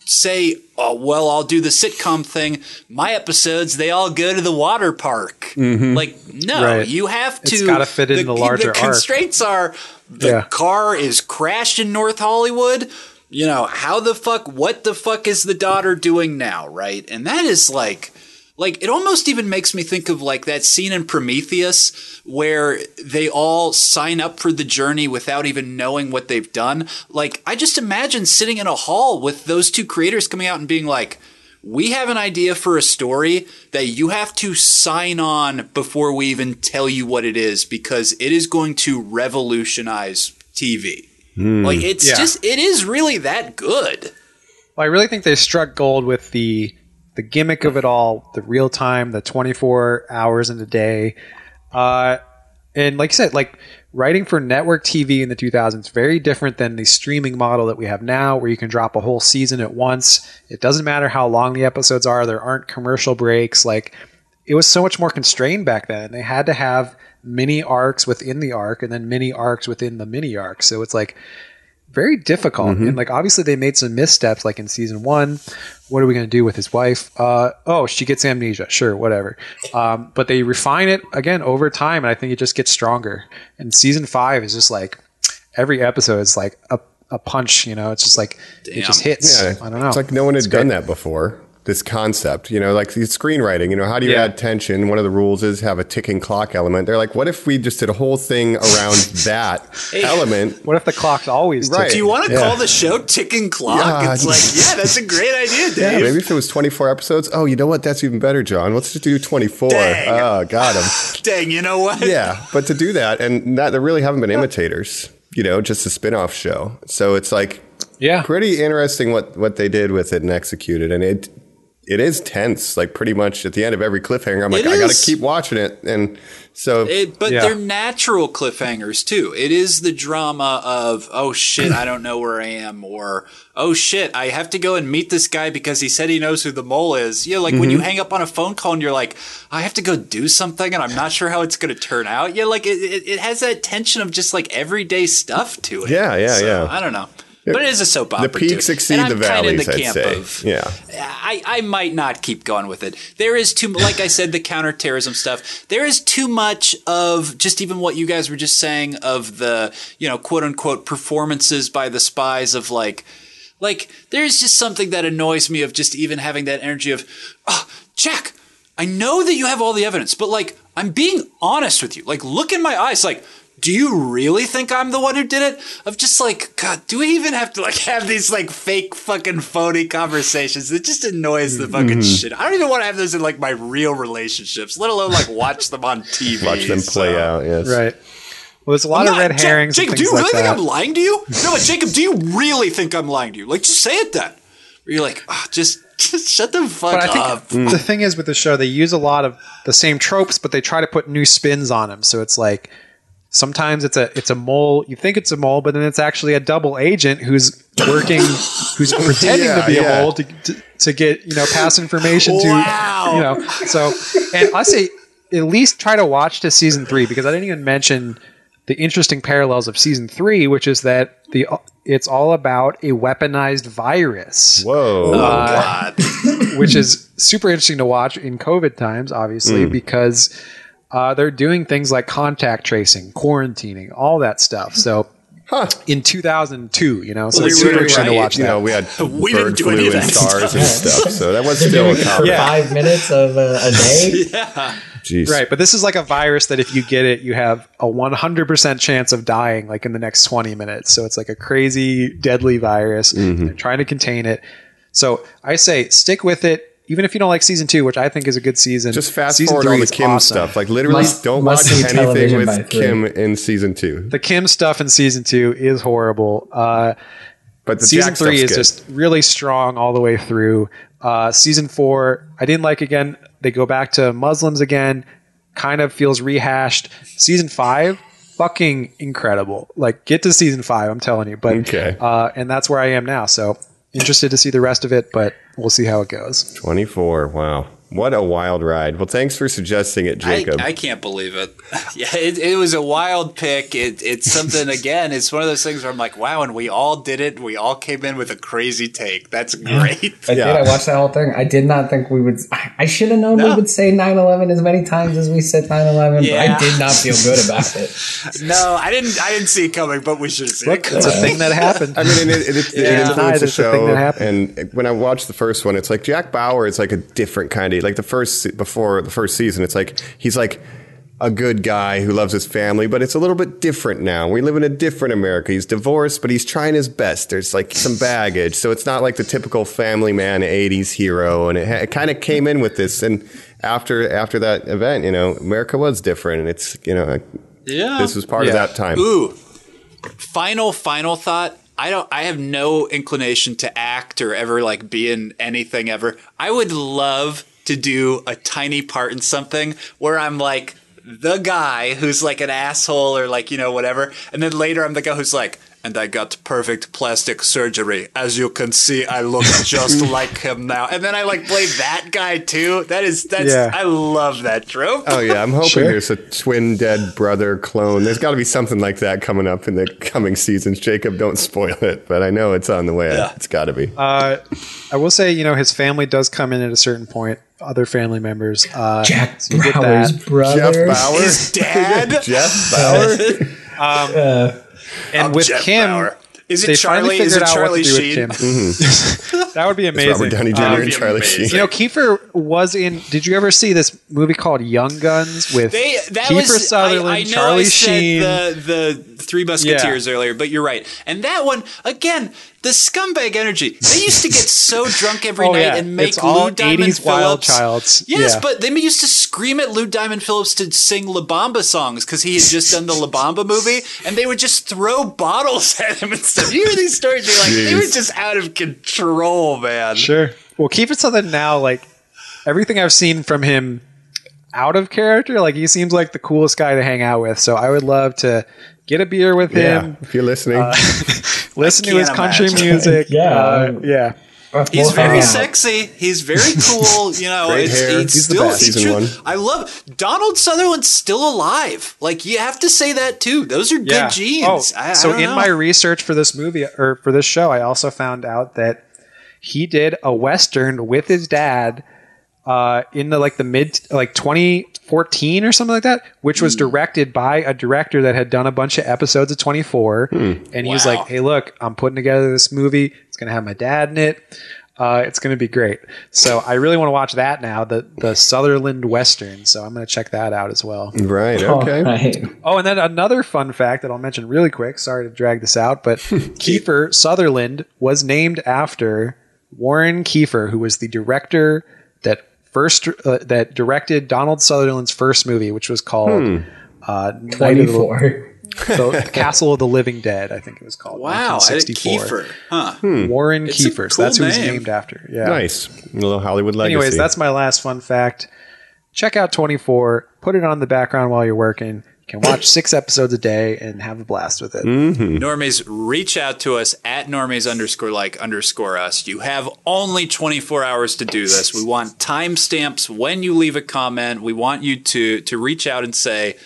say, "Oh, well, I'll do the sitcom thing. My episodes, they all go to the water park." Mm-hmm. Like, no,
Right.
you have to.
It's gotta fit in the larger The
constraints are the
Yeah.
car is crashed in North Hollywood. You know, how the fuck, what the fuck is the daughter doing now, right? And that is like, like, it almost even makes me think of like that scene in Prometheus where they all sign up for the journey without even knowing what they've done. Like, I just imagine sitting in a hall with those two creators coming out and being like, we have an idea for a story that you have to sign on before we even tell you what it is because it is going to revolutionize TV. Hmm. Like it's
Yeah.
just it is really that good.
Well, I really think they struck gold with the the gimmick of it all, the real time, the 24 hours in a day. Uh, and like you said, like writing for network TV in the 2000s, very different than the streaming model that we have now, where you can drop a whole season at once. It doesn't matter how long the episodes are, there aren't commercial breaks. Like it was so much more constrained back then. They had to have mini arcs within the arc and then mini arcs within the mini arc. So it's like very difficult. And like obviously they made some missteps like in season one. What are we going to do with his wife? Uh, oh, she gets amnesia. Sure, whatever. Um, but they refine it again over time, and I think it just gets stronger. And season five is just like every episode is like a, a punch. You know, it's just like it just hits.
Yeah,
I don't know.
It's like no one had
It's
done
great.
that before. This concept, you know, like the screenwriting. You know, how do you
Yeah.
add tension? One of the rules is have a ticking clock element. They're like, what if we just did a whole thing around that element?
What if the clock's always
Right.
ticking?
Do you want to
Yeah.
call the show Ticking Clock?
Yeah.
It's like, yeah, that's a great idea,
Yeah,
Dave.
maybe if it was 24 episodes. Oh, you know what? That's even better, John. Let's just do 24.
Dang.
Oh, got him.
Dang, you know what?
yeah, but to do that, and that, there really haven't been imitators, you know, just a spin off show. So it's like
Yeah.
pretty interesting what, what they did with it and executed. And it it is tense, like pretty much at the end of every cliffhanger. I'm like, I got to keep watching it. And so,
It, but
Yeah.
they're natural cliffhangers too. It is the drama of oh shit, I don't know where I am, or oh shit, I have to go and meet this guy because he said he knows who the mole is. You know, like when
Mm-hmm.
you hang up on a phone call and you're like, I have to go do something and I'm not sure how it's going to turn out. Yeah, like it, it, it has that tension of just like everyday stuff to it.
Yeah, yeah,
So,
yeah.
I don't know. But it is a soap opera.
the peaks exceed the
I'm kinda in
valleys,
the
I'd say.
of-
yeah.
I, I might not keep going with it. There is too, like I said, the counterterrorism stuff. There is too much of just even what you guys were just saying of the, you know, quote unquote performances by the spies of like, like there's just something that annoys me of just even having that energy of, oh, Jack, I know that you have all the evidence, but like I'm being honest with you. Like look in my eyes, like. Do you really think I'm the one who did it? Of just like, God, do we even have to like have these like fake fucking phony conversations? It just annoys the fucking mm-hmm. shit. I don't even want to have those in like my real relationships, let alone like watch them on TV.
Watch them play
so.
out. Yes.
Right. Well, there's a lot
I'm
of red herrings.
Jacob,
and
do you really
like
think
that.
I'm lying to you? No, but Jacob, do you really think I'm lying to you? Like, just say it then. Or you're like, oh, just, just shut the fuck
But I think
up. Mm.
the thing is with the show, they use a lot of the same tropes, but they try to put new spins on them. So it's like sometimes it's a it's a mole. You think it's a mole, but then it's actually a double agent who's working, who's pretending
Yeah,
to be
yeah.
a mole to, to to get you know pass information
Wow.
to you know. So, and I say at least try to watch to season three because I didn't even mention the interesting parallels of season three, which is that the it's all about a weaponized virus
Whoa.
Uh, which is super interesting to watch in COVID times, obviously, because uh, they're doing things like contact tracing, quarantining, all that stuff. So in 2002, you know, so
Well,
it's
we
super
were
interesting to
right.
watch
you
that.
know, we had
We
bird
didn't do any
flu
of
and
that
SARS and stuff, so that was
They're
still
doing
a
it for five minutes of uh, a day.
Jeez.
Right, but this is like a virus that if you get it, you have a 100% chance of dying like in the next 20 minutes. So it's like a crazy, deadly virus.
Mm-hmm.
They're trying to contain it. So I say stick with it, even if you don't like season two, which I think is a good season.
Just fast
season
forward all the Kim
awesome.
stuff. Like literally,
Must-
don't
must
watch anything with. Kim in season two.
The Kim stuff in season two is horrible. Uh,
But the
season
Jack
three is
good.
just really strong all the way through. Uh, season four, I didn't like again. They go back to Muslims again. Kind of feels rehashed. Season five, fucking incredible. Like get to season five, I'm telling you. But
Okay.
uh, and that's where I am now. So interested to see the rest of it, but we'll see how it goes.
24. Wow. What a wild ride. Well, thanks for suggesting it, Jacob.
I can't believe it. Yeah, it, it was a wild pick. It, it's something again. It's one of those things where I'm like, wow, and we all did it. We all came in with a crazy take. That's great.
I
Yeah.
did. I watched that whole thing. I did not think we would. I, I should have known we would say 9/11 as many times as we said 9/11. But
Yeah.
I did not feel good about it.
no, I didn't. I didn't see it coming, but we should have seen
Look,
it.
it's a thing that happened.
I mean, it, it, it,
Yeah.
it influenced the
It's a thing that
show.
happened.
And when I watched the first one, it's like Jack Bauer It's like a different kind of like the first before the first season. It's like he's like a good guy who loves his family, but it's a little bit different now. We live in a different America. He's divorced, but he's trying his best. There's like some baggage, so it's not like the typical family man '80s hero. And it, ha- it kind of came in with this. And after after that event, you know, America was different, and it's you know,
Yeah.
this was part of that time.
Ooh. Final, final thought. I don't. I have no inclination to act or ever like be in anything ever. I would love to do a tiny part in something where I'm like the guy who's like an asshole or like you know whatever, and then later I'm the guy who's like. And I got perfect plastic surgery. As you can see, I look just like him now. And then I like play that guy too. That is that's
Yeah.
I love that trope.
Oh yeah, I'm hoping
Sure.
there's a twin dead brother clone. There's got to be something like that coming up in the coming seasons. Jacob, don't spoil it, but I know it's on the way.
Yeah.
It's got to be.
Uh, I will say, you know, his family does come in at a certain point. Other family members. Uh,
Jack
so you get
Bauer's
that.
Jeff
brother.
Bauer,
His dad.
Jeff Bauer.
and
I'm
with
Jeff
Kim,
Bauer. Is it
they
Charlie?
finally
Is
figured
it
out
Charlie
what to do
Sheen?
with Kim. that would be
It's
amazing.
Robert Downey Jr.
Um,
That'd
and
be
Charlie
amazing.
Sheen.
you know, Kiefer was in. Did you ever see this movie called Young Guns with
They, that
Kiefer
was
Sutherland,
I, I know
Charlie
I said
Sheen?
the the Three Musketeers earlier, but you're right. And that one again, the scumbag energy. They used to get so drunk every
Oh,
night
yeah.
and make
It's all
Lou Diamond
80s Wild
Phillips.
Childs.
Yes,
Yeah.
but they used to scream at Lou Diamond Phillips to sing La Bamba songs because he had just done the La Bamba movie, and they would just throw bottles at him and stuff. You hear these stories? They're like they were
Jeez.
just out of control, man.
Sure. Well, Kiefer Sutherland now, like everything I've seen from him out of character, like he seems like the coolest guy to hang out with. So I would love to get a beer with
yeah,
him,
if you're listening,
uh, listen to
can't
his country
imagine.
music.
Yeah.
uh, yeah.
He's very
out.
sexy. He's very cool. You know,
Great
it's,
hair.
it's
He's the
still
best. Season
true.
one.
I love Donald Sutherland's still alive. Like you have to say that too. Those are good genes.
Oh,
I, I
so
don't
in
know.
my research for this movie or for this show, I also found out that he did a western with his dad uh, in the like the mid like 2014 or something like that, which was directed by a director that had done a bunch of episodes of 24, and he was
Wow.
like, "Hey, look, I'm putting together this movie. It's gonna have my dad in it." Uh, it's going to be great. So I really want to watch that now, the the Sutherland Western. So I'm going to check that out as well.
right?
All
Okay.
right.
Oh, and then another fun fact that I'll mention really quick. Sorry to drag this out, but Kiefer Sutherland was named after Warren Kiefer, who was the director that first uh, that directed Donald Sutherland's first movie, which was called uh, Night of the,
24.
the Castle of the Living Dead. I think it was called.
wow, I did
1964.
Kiefer, huh?
Warren
It's a
Kiefer. so that's who he's
name.
named after. Yeah.
Nice, a little Hollywood legacy.
Anyways, that's my last fun fact. Check out 24. Put it on the background while you're working. Can watch six episodes a day and have a blast with it.
Normies, reach out to us at normies underscore like underscore us. You have only 24 hours to do this. We want timestamps when you leave a comment. We want you to to reach out and say,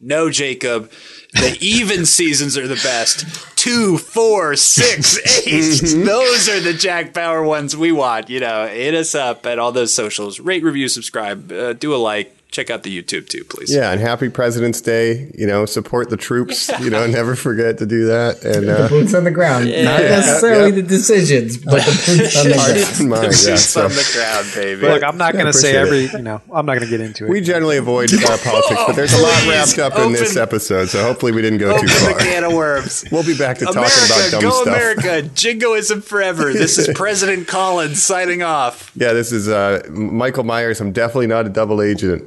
"No, Jacob, the even seasons are the best. Two, four, six, eight. Those are the Jack Bauer ones we want." You know, hit us up at all those socials. Rate, review, subscribe, uh, do a like. Check out the YouTube too, please.
Yeah, and happy President's Day. You know, support the troops. You know, never forget to do that. And
The
uh,
boots on the ground. Not necessarily the decisions, but the boots on the ground.
keep in mind, yeah,
Boots
so
on the ground, baby.
Look, I'm not
Yeah,
going to say
appreciate
every, you know, I'm not going to get into it.
we generally avoid uh, politics, but there's a lot wrapped up in this episode, so hopefully we didn't go
Open
too
the
far.
can of worms.
We'll be back to talking
America,
about dumb
go
stuff.
America! Jingoism forever. This is President Collins signing off.
Yeah, this is uh, Michael Myers. I'm definitely not a double agent.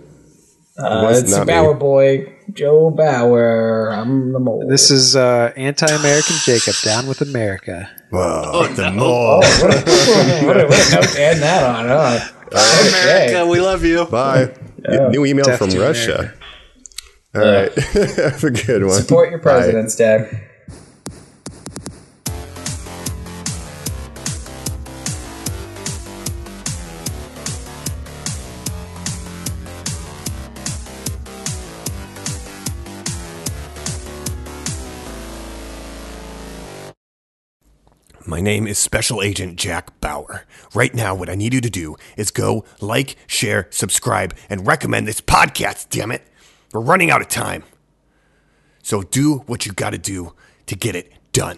Uh,
was
it's
not me.
Bauer boy, Joe Bauer. I'm the mole.
This is uh, anti-American Jacob down with America.
Whoa, the
oh,
mole.
what a, what a, what a note to end that on. Huh?
America, we love you.
Bye. New email
Death
from
to
Russia. All right, have a good one.
Support your
Bye.
president's
My name is Special Agent Jack Bauer. Right now, what I need you to do is go like, share, subscribe, and recommend this podcast, damn it. We're running out of time. So do what you gotta do to get it done.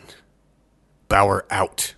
Bauer out.